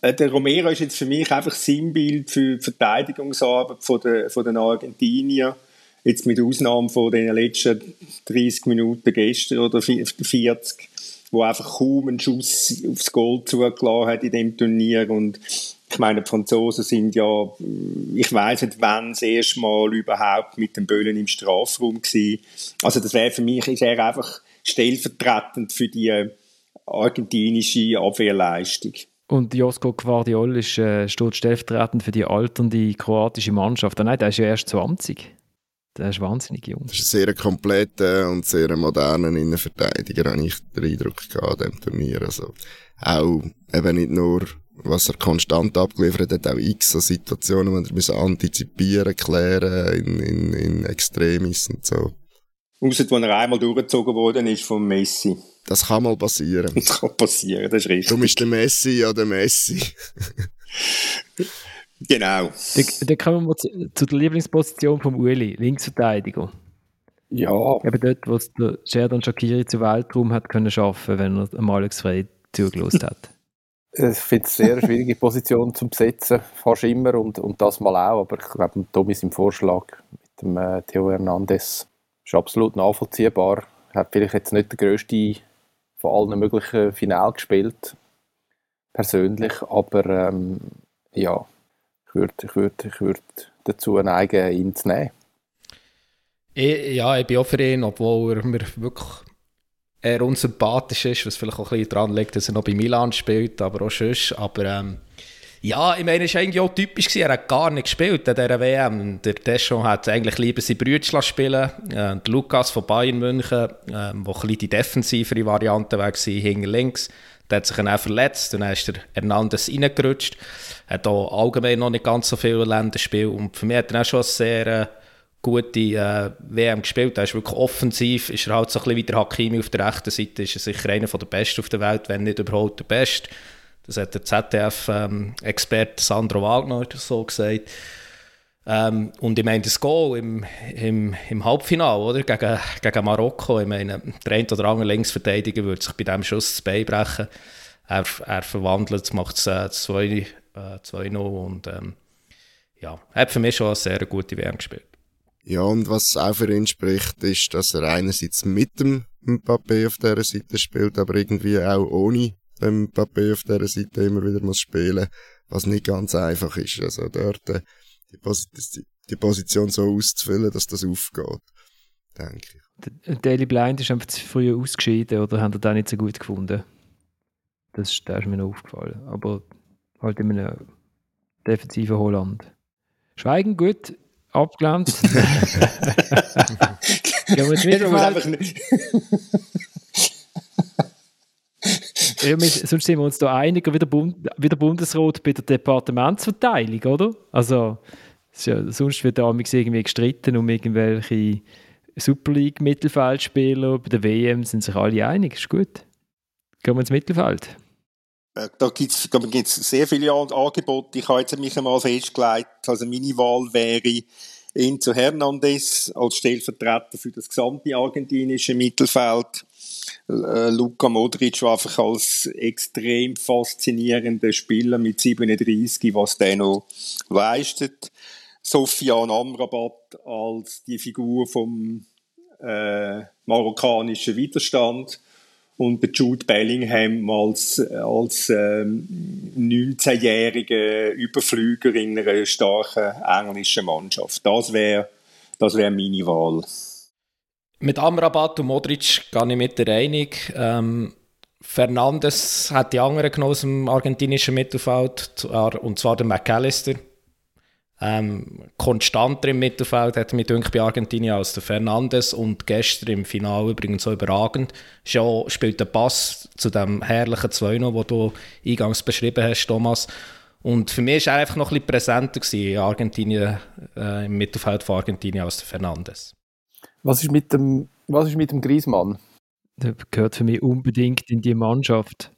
Äh, der Romero ist jetzt für mich einfach Sinnbild für die Verteidigungsarbeit von den, von den Argentinier. Jetzt mit Ausnahme von den letzten 30 Minuten gestern oder 40, wo einfach kaum einen Schuss aufs Goal zugelassen hat in dem Turnier und ich meine, die Franzosen sind ja, ich weiß nicht, wann das erste Mal überhaupt mit den Böllen im Strafraum gewesen. Also das wäre für mich, ist er einfach stellvertretend für die argentinische Abwehrleistung. Und Josko Guardiol ist, äh, steht stellvertretend für die alternde kroatische Mannschaft. Ah, nein, der ist ja erst 20. Der ist wahnsinnig jung. Das ist ein sehr kompletter und sehr moderner Innenverteidiger, habe ich den Eindruck gehabt an diesem Turnier. Also, auch eben nicht nur was er konstant abgeliefert hat, auch x so Situationen, wo er müssen antizipieren, klären, in, in, in Extremis und so. Ausser, wo er einmal durchgezogen worden ist vom Messi. Das kann mal passieren. Das kann passieren, das ist richtig. Du bist der Messi ja der Messi. genau. Dann, dann kommen wir zu, zu, der Lieblingsposition vom Uli, Linksverteidiger. Ja. Eben dort, wo es der Sheridan Shakiri zu Weltraum hat können schaffen, wenn er am Alex Frey zugelost hat. Ich finde es eine sehr schwierige Position zu besetzen, fast immer und, und das mal auch. Aber ich glaube, Tommy im Vorschlag mit dem äh, Theo Hernandez ist absolut nachvollziehbar. Er hat vielleicht jetzt nicht der grösste von allen möglichen Final gespielt, persönlich, aber ähm, ja, ich würde ich würd, ich würd dazu neigen, ihn zu nehmen. Ich, ja, ich bin auch für ihn, obwohl er mir wirklich er unsympathisch ist, was vielleicht auch ein bisschen daran liegt, dass er noch bei Milan spielt, aber auch sonst. Aber ähm, ja, ich meine, es war eigentlich auch typisch, er hat gar nicht gespielt an dieser WM. Der Deschamps hat eigentlich lieber seine Brüder spielen äh, Lukas von Bayern München, äh, wo ein die defensivere Variante war, hinter links, der hat sich dann auch verletzt dann ist der Hernandez reingerutscht. Er hat auch allgemein noch nicht ganz so viele Länderspiele und für mich hat er auch schon sehr... Äh, gute äh, WM gespielt. Er ist wirklich offensiv, ist er halt so ein bisschen wie der Hakimi auf der rechten Seite, ist er sicher einer der Besten auf der Welt, wenn nicht überhaupt der Beste. Das hat der ZDF-Experte ähm, Sandro Wagner so gesagt. Ähm, und ich meine, das Goal im, im, im Halbfinale oder? Gegen, gegen Marokko, ich meine, der ein oder andere Linksverteidiger würde sich bei diesem Schuss das Bein brechen. Er, er verwandelt, macht es 2-0 äh, und ähm, ja, hat für mich schon eine sehr gute WM gespielt. Ja, und was auch für ihn spricht, ist, dass er einerseits mit dem Mbappé auf dieser Seite spielt, aber irgendwie auch ohne den Mbappé auf dieser Seite immer wieder muss spielen, was nicht ganz einfach ist. Also dort äh, die, Pos die Position so auszufüllen, dass das aufgeht, denke ich. Daily Blind ist einfach zu früh ausgeschieden oder haben ihr den nicht so gut gefunden? Das, das ist mir noch aufgefallen. Aber halt in einem defensiven Holland. Schweigen gut, abgelenkt. ja, mit einfach nicht. ja, mit, sonst sind wir uns da einiger wie der, Bund, wie der Bundesrat bei der Departementsverteilung, oder? Also, ja, sonst wird da irgendwie gestritten um irgendwelche Super League-Mittelfeldspieler. Bei der WM sind sich alle einig, ist gut. Gehen wir ins Mittelfeld. Äh, da gibt es sehr viele Angebote. Ich habe jetzt mich einmal festgelegt, also meine Wahl wäre Enzo Hernandez als Stellvertreter für das gesamte argentinische Mittelfeld. Äh, Luka Modric der einfach als extrem faszinierender Spieler mit 37, was der noch leistet. Sofian Amrabat als die Figur vom äh, marokkanischen Widerstand und Jude Bellingham als, als ähm, 19-jähriger Überflüger in einer starken englischen Mannschaft. Das wäre das wär meine Wahl. Mit Amrabat und Modric gehe ich mit der einig. Ähm, Fernandes hat die anderen genommen aus dem argentinischen Mittelfeld, und zwar der McAllister. Ähm, konstanter im Mittelfeld hat mich bei Argentinien als der Fernandes und gestern im Finale übrigens so überragend. Schon spielt der Pass zu dem herrlichen 2-0, den du eingangs beschrieben hast, Thomas. Und für mich war er einfach noch ein bisschen präsenter in Argentinien, äh, im Mittelfeld von Argentinien als der Fernandes. Was ist mit dem, was ist mit dem Griezmann? Der gehört für mich unbedingt in die Mannschaft.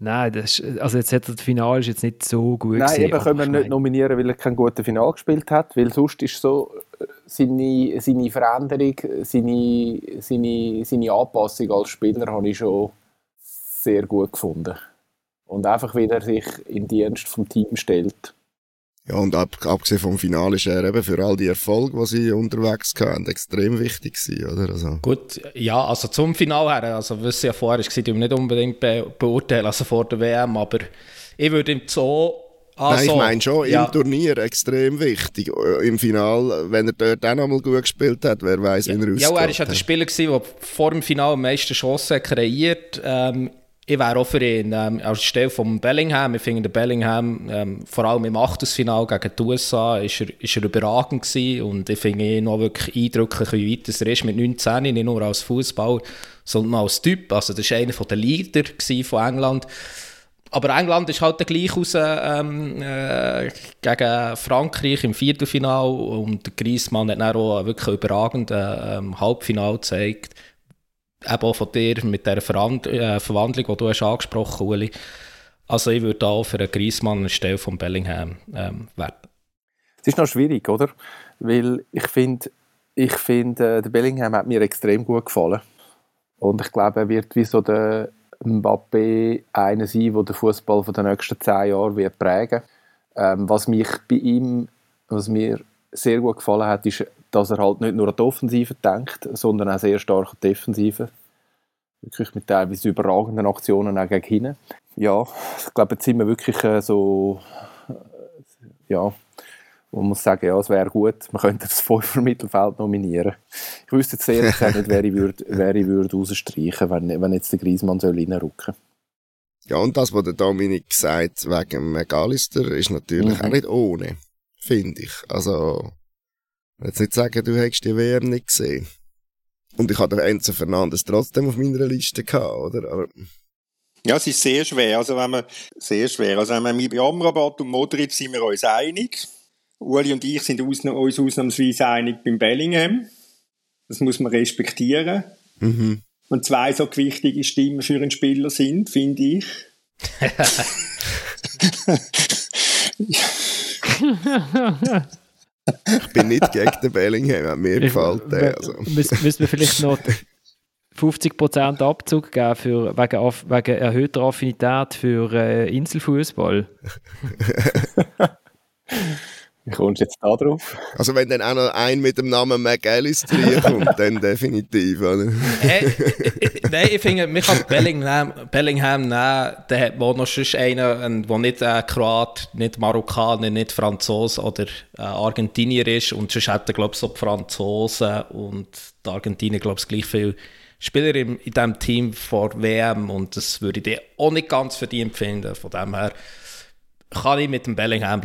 Nein, das ist, also jetzt hat das Finale ist jetzt nicht so gut Nein, eben können wir nicht nominieren, weil er kein gutes Finale gespielt hat, weil sonst ist so äh, seine, seine Veränderung, seine, seine, seine Anpassung als Spieler habe ich schon sehr gut gefunden. Und einfach, wie er sich in Dienst vom Team stellt. Ja, und ab, abgesehen vom Finale ist er eben für all die Erfolge, die sie unterwegs hatten, extrem wichtig gewesen, oder? Also. Gut, ja, also zum Finale her, also was ja vorher war, ich nicht unbedingt be beurteilen, also vor der WM, aber ich würde ihm so also, Nein, ich meine schon, ja. im Turnier extrem wichtig. Im Finale, wenn er dort auch nochmal gut gespielt hat, wer weiß, ja. wie er ausgeht. Ja, er war ja der Spieler, der vor dem Finale am meisten Chancen kreiert. Ähm, ich wäre auch für ihn ähm, Stelle von Bellingham. Ich finde, Bellingham, ähm, vor allem im Achtelfinal gegen die USA, ist er, ist er überragend gewesen. Und ich finde ihn noch wirklich eindrücklich, wie weit er ist mit 19, nicht nur als Fußballer, sondern auch als Typ. Also, das war einer der Leader von England. Aber England ist halt gleich raus ähm, äh, gegen Frankreich im Viertelfinal und Griezmann hat dann auch wirklich überragenden ähm, Halbfinal gezeigt eben auch von dir mit der äh, Verwandlung, die du hast angesprochen Uli. Also ich würde auch für einen Griezmann anstelle von Bellingham ähm, werten. Es ist noch schwierig, oder? Weil ich finde, ich find, äh, der Bellingham hat mir extrem gut gefallen. Und ich glaube, er wird wie so der Mbappé einer sein, der den Fußball der nächsten zehn Jahre wird prägen ähm, Was mich bei ihm, was mir sehr gut gefallen hat, ist, dass er halt nicht nur an die Offensive denkt, sondern auch sehr stark an die Defensive. Wirklich mit teilweise überragenden Aktionen auch gegen hinten. Ja, ich glaube, jetzt sind wir wirklich äh, so, äh, ja, man muss sagen, ja, es wäre gut, man könnte das Fünfer Mittelfeld nominieren. Ich wüsste jetzt ehrlich gesagt nicht, wer ich würde, wer ich würde rausstreichen wenn, wenn jetzt der Griezmann soll reinrücken Ja, und das, was der Dominik sagt wegen McAllister, ist natürlich mhm. auch nicht ohne, finde ich. Also, Jetzt nicht sagen, du hättest die WM nicht gesehen. Und ich hatte den Enzo Fernandes trotzdem auf meiner Liste gehabt, oder? Aber ja, es ist sehr schwer. Also wenn man, sehr schwer. Also wenn man mit Amrabat und Modric sind wir uns einig. Uli und ich sind uns, ausnahmsweise einig beim Bellingham. Das muss man respektieren. Mhm. Und zwei so gewichtige Stimmen für einen Spieler sind, finde ich. Ich bin nicht gegen den Bellingham, mir gefällt der. Also. Müssen wir vielleicht noch 50% Abzug geben für, wegen, wegen erhöhter Affinität für äh, Inselfußball? Wie kommst du jetzt da drauf? Also wenn dann auch noch ein mit dem Namen McAllister kommt, dann definitiv, oder? hey, nein, ich finde, man kann Bellingham, Bellingham nehmen, der hat noch sonst einen, der nicht äh, Kroat, nicht Marokkaner, nicht Franzose oder äh, Argentinier ist und sonst hat er, glaube ich, so die Franzosen und die Argentinier, glaube ich, gleich viel Spieler in, in diesem Team vor WM und das würde ich auch nicht ganz verdient finden. Von dem her kann ich mit dem Bellingham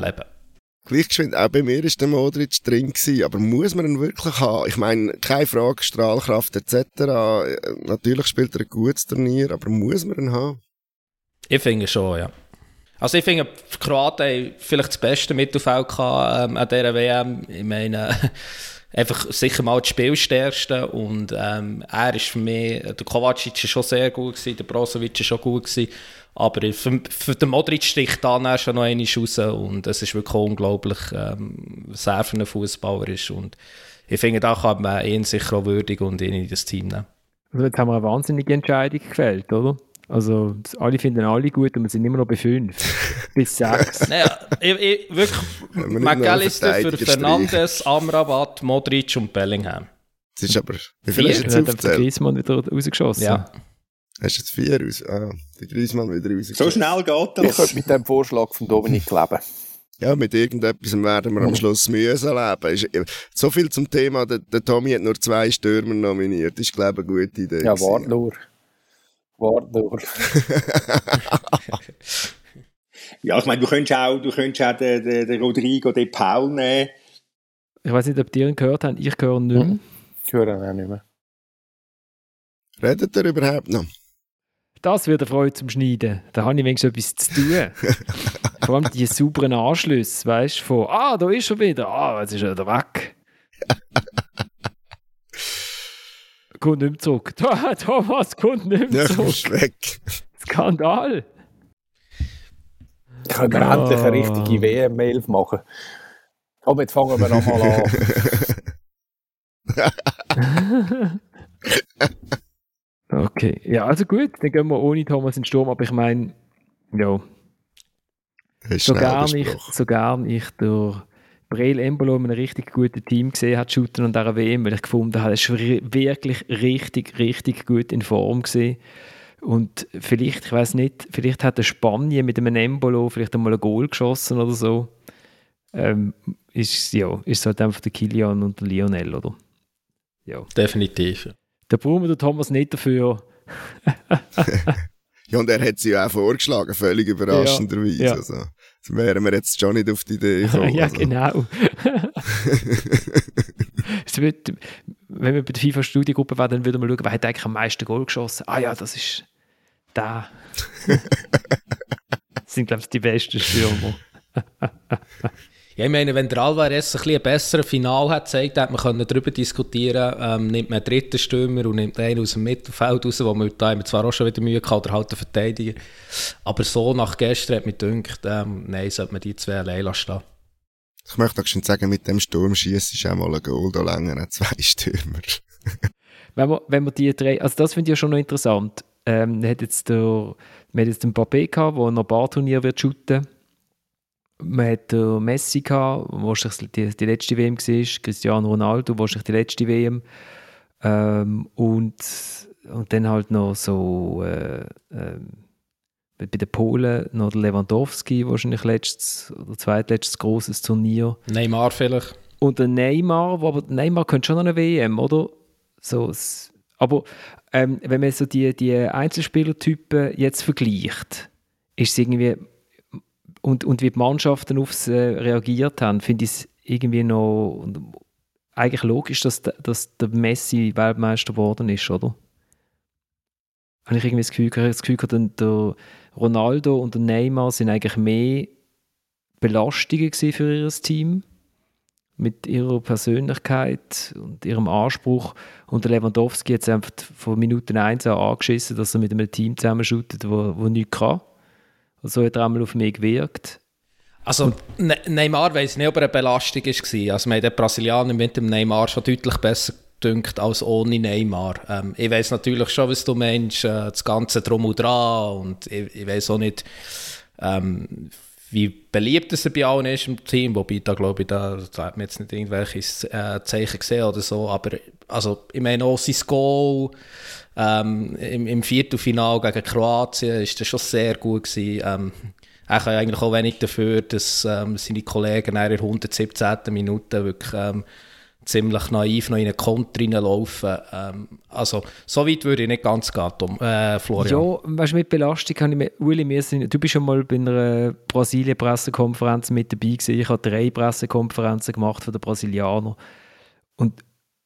leben. Gleichgeschwind, auch bei mir war der Modric drin gewesen, aber muss man ihn wirklich haben? Ich meine, keine Frage, Strahlkraft etc. Natürlich spielt er ein gutes Turnier, aber muss man ihn haben? Ich finde schon, ja. Also ich finde, die Kroaten haben vielleicht das beste Mittelfeld gehabt, ähm, an dieser WM. Ich meine, einfach sicher mal das Spielstärkste und ähm, er ist für mich, der Kovacic ist schon sehr gut gewesen, der Brozovic ist schon gut gewesen, aber für, für den Modric sticht da schon noch einmal raus und es ist wirklich unglaublich, ähm, was er für ein Fußballer ist und ich finde, da kann man ihn sicher auch würdigen und ihn in das Team nehmen. Also jetzt haben wir eine wahnsinnige Entscheidung gefällt, oder? Also alle finden alle gut und wir sind immer noch bei 5 bis 6. Naja, ich, ich, wirklich, McAllister für Fernandes, Amrabat, Modric und Bellingham. Das ist aber... Wie viel hast du jetzt aufgezählt? Griezmann wieder rausgeschossen. Ja. Hast du jetzt vier raus? Ah, der Griezmann wieder rausgeschossen. So schnell geht das. Ich könnte mit dem Vorschlag von Dominik leben. Ja, mit irgendetwas werden wir am Schluss müssen leben. So viel zum Thema, der, der Tommy hat nur zwei Stürmer nominiert. Das ist, glaube ich, eine gute Idee. Ja, warte nur. Warte nur. ja, ich meine, du könntest auch, du könntest auch den, den, den Rodrigo de Paul nehmen. Ich weiß nicht, ob ihr ihn gehört habt. Ich höre ihn nicht mehr. Hm. Ich höre ihn auch nicht mehr. Redet er überhaupt noch? Das wird eine Freude zum Schneiden. Da habe ich wenigstens etwas zu tun. Vor allem die sauberen Anschlüsse, weißt du, von, ah, da ist er wieder, ah, jetzt ist er wieder weg. kommt nicht mehr zurück. Thomas kommt nicht mehr zurück. Ja, weg. Skandal. Können wir oh. endlich eine richtige WM-Mail machen? Komm, jetzt fangen wir nochmal an. okay, ja, also gut, dann gehen wir ohne Thomas in den Sturm, aber ich meine, ja, so gern, ich, so gern ich durch Breel Embolo in einem richtig guten Team gesehen hat, shooten an dieser WM, weil ich gefunden habe, er ist wirklich richtig, richtig gut in Form gesehen. Und vielleicht, ich weiß nicht, vielleicht hat der Spanien mit einem Embolo vielleicht einmal ein Goal geschossen oder so. Ähm, ist, ja, ist halt einfach der Kilian und der Lionel, oder? Ja. Definitiv. Da brauchen wir den Thomas nicht dafür. Ja, und er hat sie ja auch vorgeschlagen, völlig überraschenderweise. Ja, ja. Also, so wären wir jetzt schon nicht auf die Idee gekommen. ja, also. genau. es wird, wenn wir bei der FIFA-Studiengruppe wären, dann würden wir schauen, wer hat eigentlich am meisten Goal geschossen. Ah ja, das ist da. das sind, glaube ich, die besten Stürmer. Ja, ich meine, wenn der Alvarez ein, bisschen ein besseres Final hat gezeigt, hat man darüber diskutieren ähm, nimmt man einen dritten Stürmer und nimmt einen aus dem Mittelfeld raus, wo man da zwar auch schon wieder Mühe gehabt oder halt einen Verteidiger. Aber so nach gestern hat man gedacht, ähm, nein, sollte man die zwei allein lassen. Ich möchte auch schon sagen, mit dem Sturmschießen ist auch mal ein Goal da länger als zwei Stürmer. wenn, man, wenn man die drei, also das finde ich ja schon noch interessant. Ähm, hat jetzt der, man hat jetzt den Papé gehabt, der noch ein paar Turnier wird shooten man hat den Messi gehabt, wahrscheinlich die, die letzte WM war, Cristiano Ronaldo, wahrscheinlich die letzte WM. Ähm, und, und dann halt noch so äh, äh, bei den Polen noch der Lewandowski, wahrscheinlich letztes oder zweitletztes großes Turnier. Neymar vielleicht. Und der Neymar, wo, aber Neymar könnte schon eine WM, oder? So, aber ähm, wenn man so die, die Einzelspielertypen jetzt vergleicht, ist es irgendwie und, und wie die Mannschaften aufs äh, reagiert haben, finde ich es irgendwie noch eigentlich logisch, dass, dass der Messi Weltmeister geworden ist, oder? Habe ich irgendwie das Gefühl, das Gefühl gehabt, der Ronaldo und der Neymar sind eigentlich mehr Belastungen für ihr Team mit ihrer Persönlichkeit und ihrem Anspruch. Und der Lewandowski hat es einfach von Minute 1 an angeschissen, dass er mit einem Team zusammenschüttet, wo, wo nichts kann. So hat er einmal auf mich gewirkt. Also ne Neymar weiß nicht, ob er eine Belastung war. Also, wir haben den Brasilianer mit dem Neymar schon deutlich besser gedünkt als ohne Neymar. Ähm, ich weiß natürlich schon, was du meinst, äh, das Ganze drum und dran. Und ich, ich weiß auch nicht, ähm, wie beliebt er bei allen ist im Team. Wobei, da glaube ich, da, da hat man jetzt nicht irgendwelche äh, Zeichen gesehen oder so. Aber also, ich meine auch sein Goal ähm, im, im Viertelfinal gegen Kroatien ist das schon sehr gut gewesen. Ähm, er kann eigentlich auch wenig dafür, dass ähm, seine Kollegen in der 117. Minute wirklich ähm, ziemlich naiv noch in einen Konter reinlaufen. Ähm, also, so weit würde ich nicht ganz gehen, Tom, äh, Florian. Ja, weißt, mit Belastung kann ich mir, Uli, sind, du bist schon mal bei einer Brasilien-Pressekonferenz mit dabei gewesen. Ich habe drei Pressekonferenzen gemacht von den Brasilianern. Und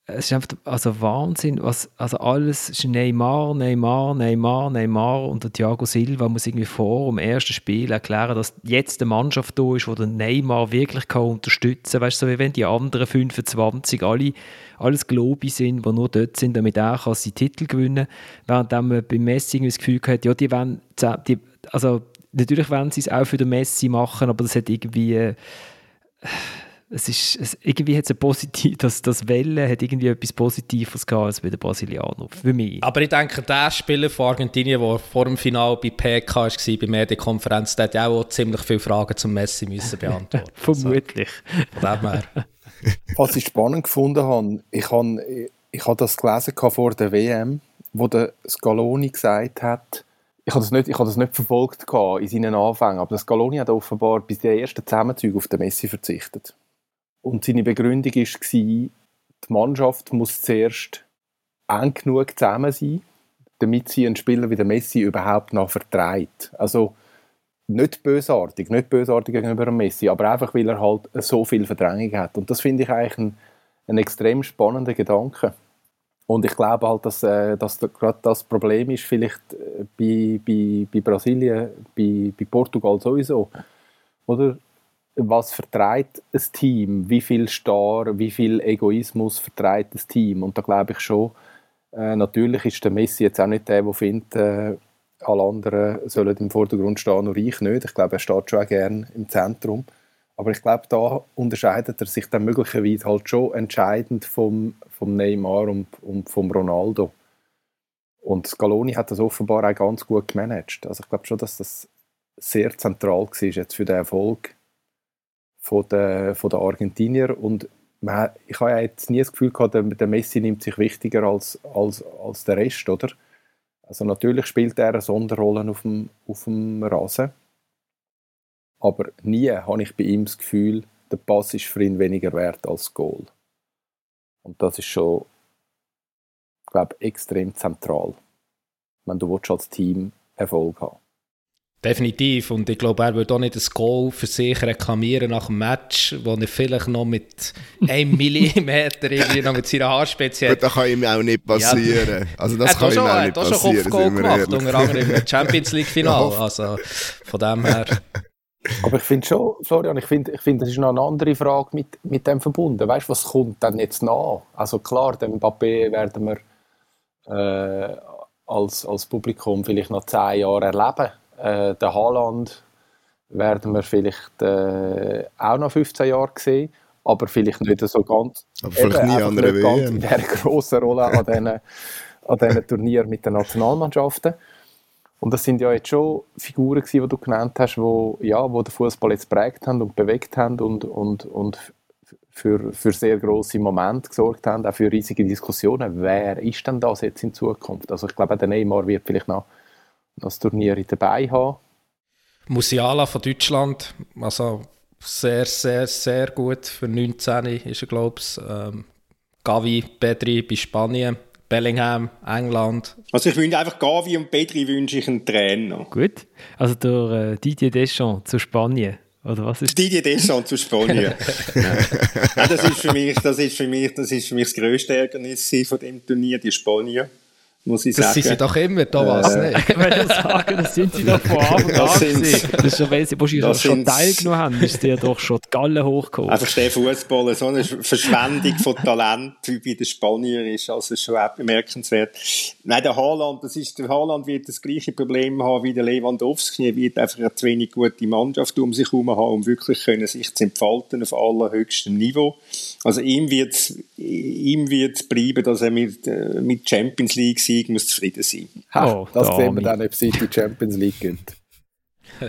es ist einfach also Wahnsinn, was, also alles ist Neymar, Neymar, Neymar, Neymar und der Thiago Silva muss irgendwie vor dem ersten Spiel erklären, dass jetzt eine Mannschaft da ist, wo der Neymar wirklich kann unterstützen kann. Weißt du, so wie wenn die anderen 25 alle alles Globi sind, die nur dort sind, damit er seinen Titel gewinnen kann. Während man beim Messi das Gefühl hat, ja, die wollen, die, also natürlich wollen sie es auch für den Messi machen, aber das hat irgendwie... Äh, es ist, es, irgendwie hat es ein positiv, das, das Welle hat irgendwie etwas Positives gehabt als bei den Brasilianern, für mich. Aber ich denke, der Spieler von Argentinien, der vor dem Finale bei PK war, bei Medienkonferenz, der hat auch ziemlich viele Fragen zum Messi müssen beantworten. Vermutlich. Also, Was ich spannend gefunden habe, ich habe, ich habe das gelesen vor der WM, wo der Scaloni gesagt hat, ich habe das nicht, ich habe das nicht verfolgt in seinen Anfängen, aber der Scaloni hat offenbar bis die ersten Zusammenzüge auf den Messi verzichtet. Und seine Begründung war, die Mannschaft muss zuerst eng genug zusammen sein, damit sie einen Spieler wie der Messi überhaupt noch vertreibt. Also nicht bösartig, nicht bösartig gegenüber dem Messi, aber einfach, weil er halt so viel Verdrängung hat. Und das finde ich eigentlich ein, ein extrem spannender Gedanke. Und ich glaube halt, dass, äh, dass gerade das Problem ist, vielleicht äh, bei, bei, bei Brasilien, bei, bei Portugal sowieso. Oder? Was vertreibt ein Team, wie viel Star, wie viel Egoismus vertreibt das Team. Und da glaube ich schon, äh, natürlich ist der Messi jetzt auch nicht der, der findet, äh, alle anderen sollen im Vordergrund stehen, nur ich nicht. Ich glaube, er steht schon auch gerne im Zentrum. Aber ich glaube, da unterscheidet er sich dann möglicherweise halt schon entscheidend vom, vom Neymar und, und vom Ronaldo. Und Scaloni hat das offenbar auch ganz gut gemanagt. Also ich glaube schon, dass das sehr zentral war jetzt für den Erfolg von den, von den Argentinier und man, ich habe jetzt nie das Gefühl gehabt, der, der Messi nimmt sich wichtiger als, als, als der Rest, oder? Also natürlich spielt er eine Sonderrolle auf dem, auf dem Rasen, aber nie habe ich bei ihm das Gefühl, der Pass ist für ihn weniger wert als das Goal. Und das ist schon, glaube extrem zentral, wenn du als Team Erfolg haben Definitiv. Und ich glaube, er würde auch nicht das Goal für sich reklamieren nach dem Match, wo er vielleicht noch mit einem Millimeter irgendwie noch mit seiner Haarspitze hat. Das kann ihm auch nicht passieren. Ja. Also das kann ihm auch nicht passieren. Er hat auch schon Kopfgoal gemacht, unter anderem im Champions League Final. Ja. Also von dem her. Aber ich finde schon, Florian, ich finde, ich find, das ist noch eine andere Frage mit, mit dem verbunden. Weißt du, was kommt dann jetzt nach? Also klar, den Mbappé werden wir äh, als, als Publikum vielleicht noch zehn Jahre erleben äh, den Haaland werden wir vielleicht äh, auch noch 15 Jahre sehen, aber vielleicht nicht so ganz, aber vielleicht nie an der ganz in dieser grossen Rolle an diesen, an diesen Turnieren mit den Nationalmannschaften. Und das sind ja jetzt schon Figuren gewesen, die du genannt hast, wo, ja, wo den Fußball jetzt prägt haben und bewegt haben und, und, und für, für sehr große Momente gesorgt haben, auch für riesige Diskussionen. Wer ist denn das jetzt in Zukunft? Also ich glaube, der Neymar wird vielleicht noch das Turnier dabei haben. Musiala von Deutschland, also sehr, sehr, sehr gut für 19 ist er, glaube ich. Ähm, Gavi, Pedri bei Spanien, Bellingham, England. Also ich wünsche einfach Gavi und Pedri wünsche ich einen Trainer. Gut, also der äh, Didier Deschamps zu Spanien. Oder was ist Didier Deschamps zu Spanien. ja. das ist für mich das ist für mich das ist für mich das grösste Ärgernis von dem Turnier die Spanier muss ich das sagen. Das sind sie doch immer, Thomas, äh, ne? Ich würde sagen, das sind sie doch von Anfang an Das ist schon, weil sie wahrscheinlich schon teilgenommen haben, ist dir doch schon die Galle hochgekommen. Einfach der Fußball, so eine Verschwendung von Talent wie bei den Spaniern ist also schon bemerkenswert. Nein, der Haaland, das ist, der Haaland wird das gleiche Problem haben wie der Lewandowski. Er wird einfach eine zu wenig gute Mannschaft um sich herum haben, um wirklich können sich zu entfalten auf allerhöchstem Niveau. Also ihm wird es ihm wird's bleiben, dass er mit, äh, mit Champions League Sieg muss zufrieden sein. Ha, oh, das sehen wir dann, ob es die Champions League gibt.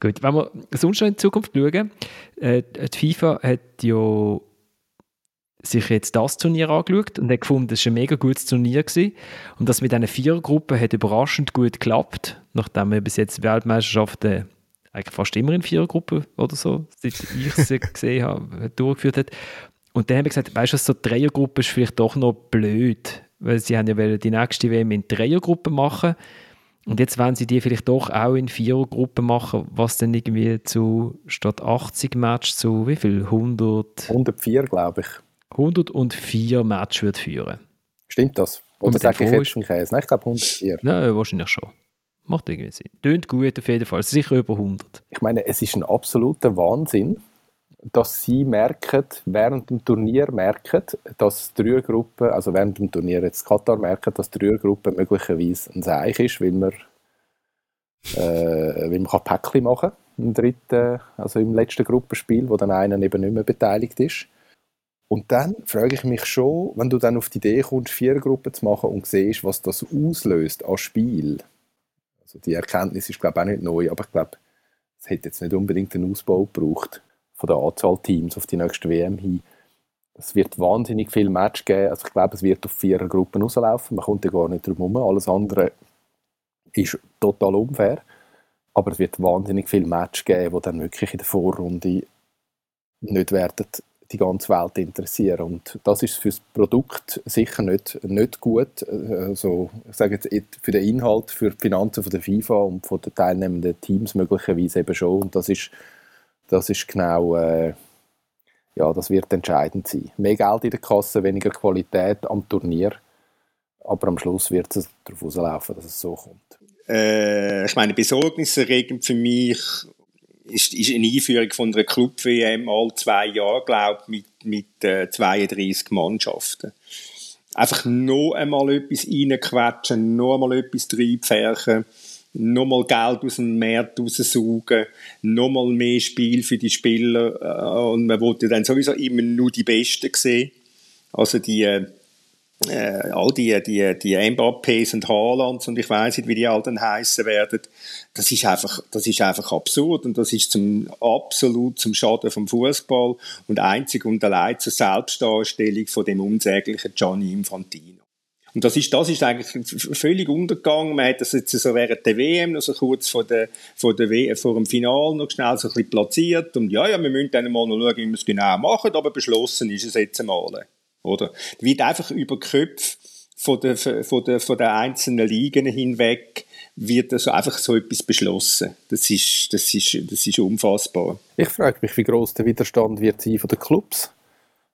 Gut, wenn wir sonst noch in die Zukunft schauen, äh, die FIFA hat ja sich jetzt das Turnier angeschaut und hat gefunden, das war ein mega gutes Turnier gewesen. und das mit einer Vierergruppe hat überraschend gut geklappt, nachdem wir bis jetzt Weltmeisterschaften eigentlich fast immer in Vierergruppen oder so, seit ich sie gesehen habe, durchgeführt hat. Und dann haben wir gesagt, weißt du, so eine Dreiergruppe ist vielleicht doch noch blöd, weil sie haben ja die nächste WM in Dreiergruppen machen und jetzt wollen sie die vielleicht doch auch in Vierergruppen machen, was dann irgendwie zu statt 80 Matches zu wie viel? 100? 104, glaube ich. 104 Matches wird führen. Stimmt das? Oder sage ich jetzt einen Käse? Nein, ich glaube 104. Nein, wahrscheinlich schon. Macht irgendwie Sinn. Tönt gut auf jeden Fall. Sicher über 100. Ich meine, es ist ein absoluter Wahnsinn, dass sie merken, während dem Turnier merken, dass die Rührgruppe, also während dem Turnier jetzt Katar merken, dass die Rührgruppe möglicherweise ein Seich ist, weil man, äh, weil man Päckchen machen kann, im dritten, also im letzten Gruppenspiel, wo dann einer eben nicht mehr beteiligt ist. Und dann frage ich mich schon, wenn du dann auf die Idee kommst, vier Gruppen zu machen und siehst, was das auslöst an Spiel. Also die Erkenntnis ist, glaube ich, auch nicht neu, aber ich glaube, es hätte jetzt nicht unbedingt einen Ausbau gebraucht von der Anzahl Teams auf die nächste WM hin. Es wird wahnsinnig viel Match geben. Also ich glaube, es wird auf vier Gruppen rauslaufen. Man kommt ja gar nicht drum herum. Alles andere ist total unfair. Aber es wird wahnsinnig viel Match geben, die dann wirklich in der Vorrunde nicht werden die ganze Welt interessieren. Und das ist für das Produkt sicher nicht, nicht gut. Also, ich sage jetzt für den Inhalt, für die Finanzen von der FIFA und von den teilnehmenden Teams möglicherweise eben schon. Und das ist, das ist genau, äh, ja, das wird entscheidend sein. Mehr Geld in der Kasse, weniger Qualität am Turnier. Aber am Schluss wird es darauf rauslaufen, dass es so kommt. Äh, ich meine, besorgniserregend für mich ist, ist eine Einführung von einer Club-WM alle zwei Jahre, glaube ich, mit, mit äh, 32 Mannschaften. Einfach noch einmal etwas reinquetschen, noch einmal etwas reinpferchen, noch mal Geld aus dem Markt raussaugen, noch mal mehr Spiel für die Spieler äh, und man wollte dann sowieso immer nur die Besten sehen. Also die äh, äh, all die, die, die Mbappés und Haalands und ich weiß nicht, wie die all dann heißen werden, das ist einfach, das ist einfach absurd und das ist zum, absolut zum Schaden vom Fußball und einzig und allein zur Selbstdarstellung von dem unsäglichen Gianni Infantino. Und das ist, das ist eigentlich völlig untergegangen. Man hat das jetzt so während der WM noch so kurz vor, der, vor, der w vor dem Final noch schnell so ein bisschen platziert. Und ja, ja, wir müssen dann mal noch schauen, wie wir es genau machen, aber beschlossen ist es jetzt einmal. Oder? Wird einfach über die Köpfe von der, von der, von der einzelnen Ligen hinweg wird also einfach so etwas beschlossen. Das ist, das ist, das ist unfassbar. Ich frage mich, wie groß der Widerstand wird sein von den Clubs.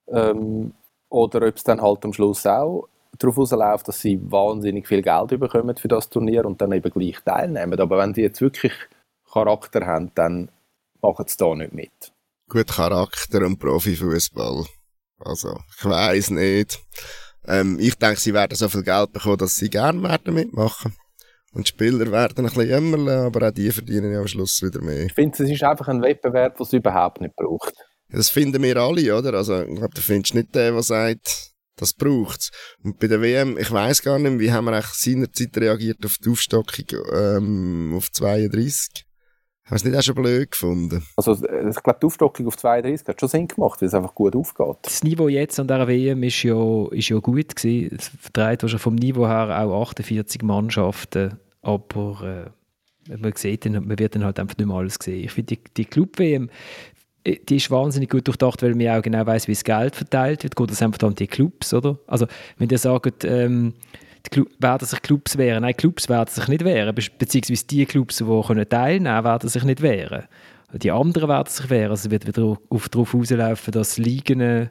Ähm, oder ob es dann halt am Schluss auch darauf rausläuft, dass sie wahnsinnig viel Geld bekommen für das Turnier und dann eben gleich teilnehmen. Aber wenn sie jetzt wirklich Charakter haben, dann machen sie da nicht mit. Gut Charakter und Profifußball. Also, ich weiß nicht. Ähm, ich denke, sie werden so viel Geld bekommen, dass sie gerne werden mitmachen. Und die Spieler werden ein bisschen jämmerle, aber auch die verdienen ja am Schluss wieder mehr. Ich finde, es ist einfach ein Wettbewerb, den es überhaupt nicht braucht. Das finden wir alle, oder? Also, ich glaube, du findest nicht den, der sagt, das braucht's. Und bei der WM, ich weiß gar nicht, wie haben wir eigentlich seinerzeit reagiert auf die Aufstockung ähm, auf 32? Haben Sie es nicht auch schon blöd gefunden? Also, ich glaube, die Aufstockung auf 32 hat schon Sinn gemacht, weil es einfach gut aufgeht. Das Niveau jetzt an dieser WM ist ja, ist ja gut gewesen. Es vertreibt wahrscheinlich vom Niveau her auch 48 Mannschaften, aber äh, man, sieht dann, man wird dann halt einfach nicht mehr alles sehen. Ich finde, die, die Club-WM, äh, die ist wahnsinnig gut durchdacht, weil man auch genau weiß, wie das Geld verteilt wird. Geht das einfach an die Clubs, oder? Also, wenn ihr sagt, ähm, werden sich Clubs wehren. Nein, Clubs werden sich nicht wehren, beziehungsweise die Clubs, die teilnehmen können, werden sich nicht wehren. Die anderen werden sich wehren. Also es wird wieder auf, darauf rauslaufen, dass Ligen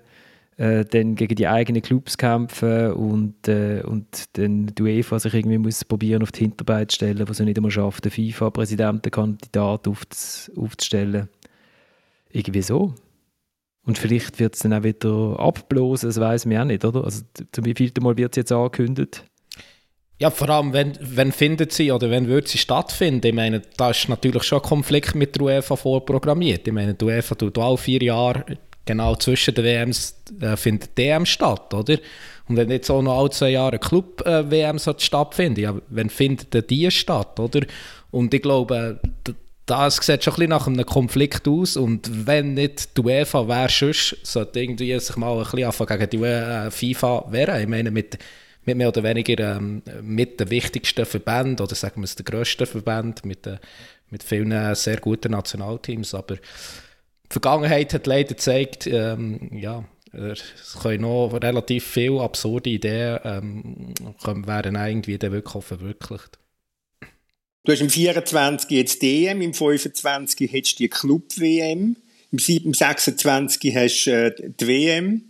äh, dann gegen die eigenen Clubs kämpfen und, äh, und dann die UEFA sich irgendwie muss probieren auf die Hinterbeine zu stellen, was sie nicht einmal schafft, den FIFA-Präsidentenkandidat aufzustellen. Irgendwie so. Und vielleicht wird es dann auch wieder abblosen, das weiß man auch nicht, oder? Also zum wievielten Mal wird es jetzt angekündigt? Ja, vor allem, wenn, wenn findet sie oder wenn wird sie stattfinden? Ich meine, da ist natürlich schon ein Konflikt mit der UEFA vorprogrammiert. Ich meine, die UEFA tut alle vier Jahre, genau zwischen den WMs, äh, findet DM statt, oder? Und wenn jetzt auch noch alle zwei Jahre Club-WM äh, stattfinden, ja, wann findet die statt, oder? Und ich glaube, das sieht schon ein bisschen nach einem Konflikt aus und wenn nicht die UEFA wäre, sonst sollte irgendwie sich mal ein bisschen anfangen gegen die äh, FIFA wehren. Ich meine, mit mit mehr oder weniger ähm, mit den wichtigsten Verbänden oder sagen wir es, der grössten Verband, mit, äh, mit vielen sehr guten Nationalteams. Aber die Vergangenheit hat leider gezeigt, ähm, ja, es können noch relativ viele absurde Ideen ähm, werden irgendwie dann wirklich verwirklicht. Du hast im 24 jetzt DM, im 25 hättest du die Club-WM, im 26 hast du äh, die WM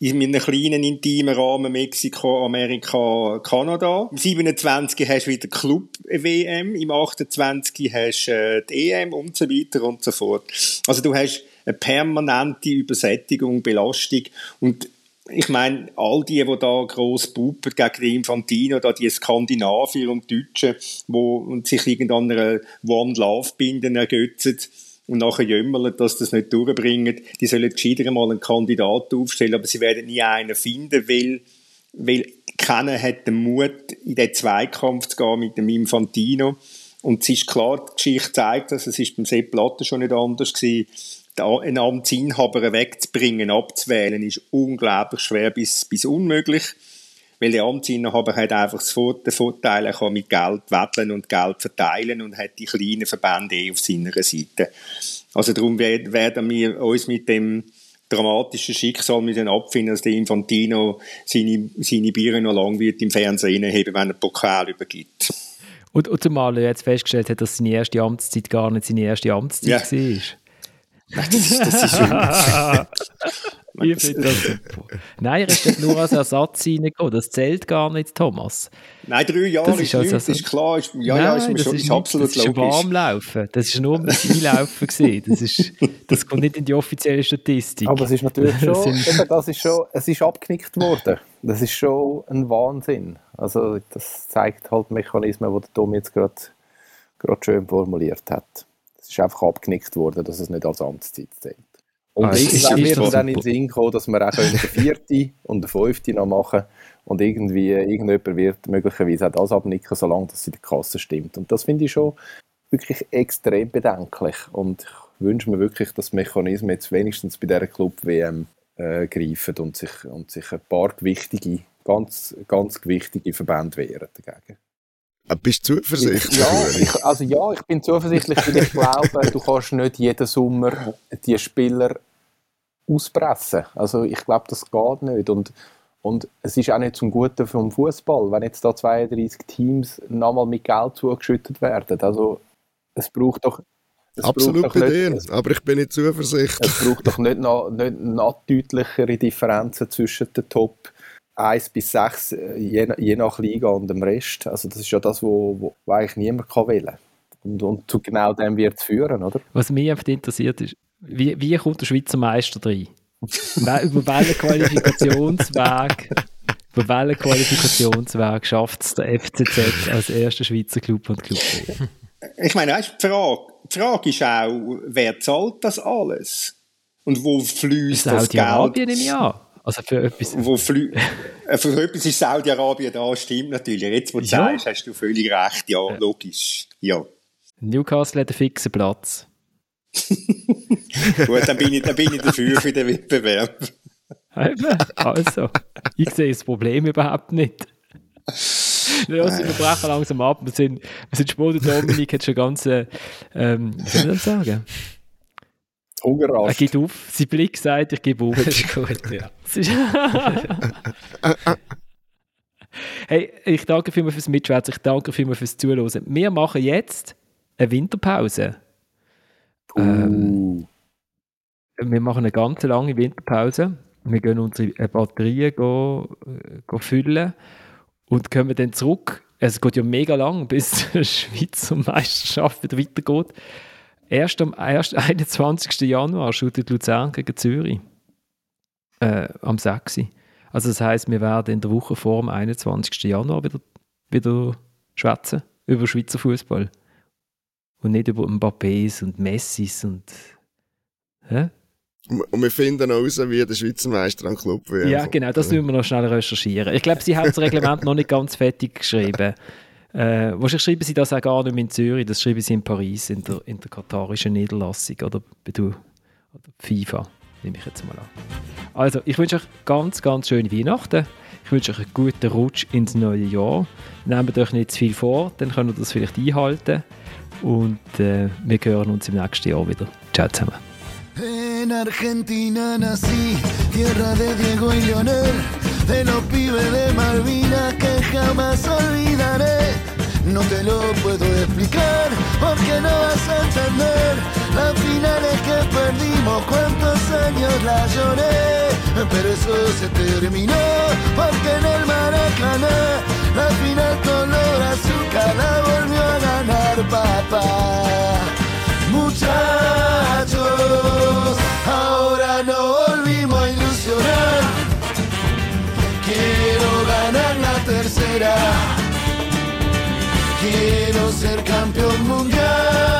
in einem kleinen, intimen Rahmen Mexiko, Amerika, Kanada. Im 27. hast du wieder Club-WM, im 28. hast du äh, die EM und so weiter und so fort. Also du hast eine permanente Übersättigung, Belastung und ich meine, all die, die da gross puppen gegen die Infantino, da die Skandinavier und Deutschen, wo und sich irgendeiner One Love Binden ergötzen und nachher jümmeln, dass das nicht durchbringen, die sollen gescheiter mal einen Kandidat aufstellen, aber sie werden nie einen finden, weil, weil keiner hat den Mut, in den Zweikampf zu gehen mit dem Infantino. Und es ist klar, die Geschichte zeigt das, es ist beim Sepp Blatter schon nicht anders gewesen, einen Amtsinhaber wegzubringen, abzuwählen, ist unglaublich schwer bis, bis unmöglich. Weil der Amtsinhaber hat einfach den Vorteil, er kann mit Geld wetteln und Geld verteilen und hat die kleinen Verbände eh auf seiner Seite. Also darum werden wir uns mit dem dramatischen Schicksal müssen abfinden, dass der Infantino seine, seine Biere noch lang wird im Fernsehen heben, wenn er Pokal übergibt. Und, und zumal er jetzt festgestellt hat, dass seine erste Amtszeit gar nicht seine erste Amtszeit ja. war. Nein, das ist, das ist ich finde das super. Nein, er ist nicht nur als Ersatz reingekommen. Das zählt gar nicht, Thomas. Nein, drei Jahre das ist, ist, also, ist klar. Ist, ja, nein, ja, ist, das schon, ist, ist absolut das ist logisch. Warmlaufen. Das ist nur ein Einlaufen gewesen. Das, ist, das kommt nicht in die offizielle Statistik. Aber es ist natürlich schon, eben, das ist schon, es ist abgenickt worden. Das ist schon ein Wahnsinn. Also das zeigt halt Mechanismen, die der Tom jetzt gerade schön formuliert hat. Es ist einfach abgenickt worden, dass es nicht als Amtszeit zählt. Und ah, irgendwann wird es dann in den Sinn kommen, dass wir auch eine vierte und eine fünfte noch machen und irgendwie irgendjemand wird möglicherweise auch das abnicken, solange das in der Kasse stimmt. Und das finde ich schon wirklich extrem bedenklich und ich wünsche mir wirklich, dass Mechanismen jetzt wenigstens bei dieser Club-WM äh, greifen und sich, und sich ein paar wichtige, ganz, ganz wichtige Verbände wehren dagegen. Äh, bist du zuversichtlich? Ja, ich, also ja, ich bin zuversichtlich, weil ich glaube, du kannst nicht jeden Sommer die Spieler auspressen. Also ich glaube, das geht nicht. Und, und es ist auch nicht zum Guten vom Fußball, wenn jetzt da 32 Teams nochmal mit Geld zugeschüttet werden. Also es braucht doch es Absolut bei dir, aber ich bin nicht zuversichtlich. Es braucht doch nicht noch, nicht noch deutlichere Differenzen zwischen den Top 1 bis 6, äh, je, je, nach Liga und dem Rest. Also das ist ja das, wo, wo, wo eigentlich niemand kann wählen kann. Und, und zu genau dem wird es führen, oder? Was mich einfach interessiert ist, wie, wie kommt der Schweizer Meister rein? über welchen Qualifikationsweg über welchen Qualifikationsweg schafft es der FCZ als erster Schweizer Club und Club Ich meine, weißt, die, Frage, die Frage ist auch, wer zahlt das alles? Und wo fließt das Geld? Saudi-Arabien im Jahr. Also für etwas. Wo äh, für etwas ist Saudi-Arabien da, stimmt natürlich. Jetzt, wo du ja. sagst, hast du völlig recht. Ja, logisch. Ja. Newcastle hat einen fixen Platz. Gut, dann bin, ich, dann bin ich dafür für den Wettbewerb. also, ich sehe das Problem überhaupt nicht. Ja, wir brechen langsam ab. Wir sind, wir sind spät. Dominik hat schon ganz, äh, ähm, wie soll ich das sagen? Hungerrast. Er geht auf. Sein Blick sagt, ich gebe auf. Das ist gut, ja. hey, ich danke vielmals fürs Mitschwätzen. Ich danke vielmals fürs Zuhören. Wir machen jetzt eine Winterpause. Uh. Ähm, wir machen eine ganz lange Winterpause. Wir gehen unsere äh, Batterien go, go füllen und kommen dann zurück. Es geht ja mega lang, bis die Schweizer Meisterschaft wieder weitergeht. Erst am 21. Januar shootet Luzern gegen Zürich. Äh, am 6. Also das heisst, wir werden in der Woche vor dem 21. Januar wieder, wieder schwätzen über Schweizer Fußball. Und nicht über Mbappés und Messis und. Hä? Und wir finden heraus, wie der Schweizer Meister am Club wird. Ja, genau, das müssen wir noch schnell recherchieren. Ich glaube, sie haben das Reglement noch nicht ganz fertig geschrieben. Äh, wahrscheinlich schreiben sie das auch gar nicht mehr in Zürich, das schreiben sie in Paris, in der, in der katarischen Niederlassung oder bei du, oder FIFA, nehme ich jetzt mal an. Also, ich wünsche euch ganz, ganz schöne Weihnachten. Ich wünsche euch einen guten Rutsch ins neue Jahr. Nehmt euch nicht zu viel vor, dann könnt ihr das vielleicht einhalten. Und äh, wir hören uns im nächsten Jahr wieder. Ciao zusammen. En Argentina nací, tierra de Diego y Leonel, de los pibes de Malvinas que jamás olvidaré. No te lo puedo explicar porque no vas a entender las finales que perdimos, cuántos años la lloré, pero eso se terminó porque en el Maracaná la final color azúcar la volvió a ganar papá. Muchachos, ahora no Quiero ganar la tercera. Quiero ser campeón mundial.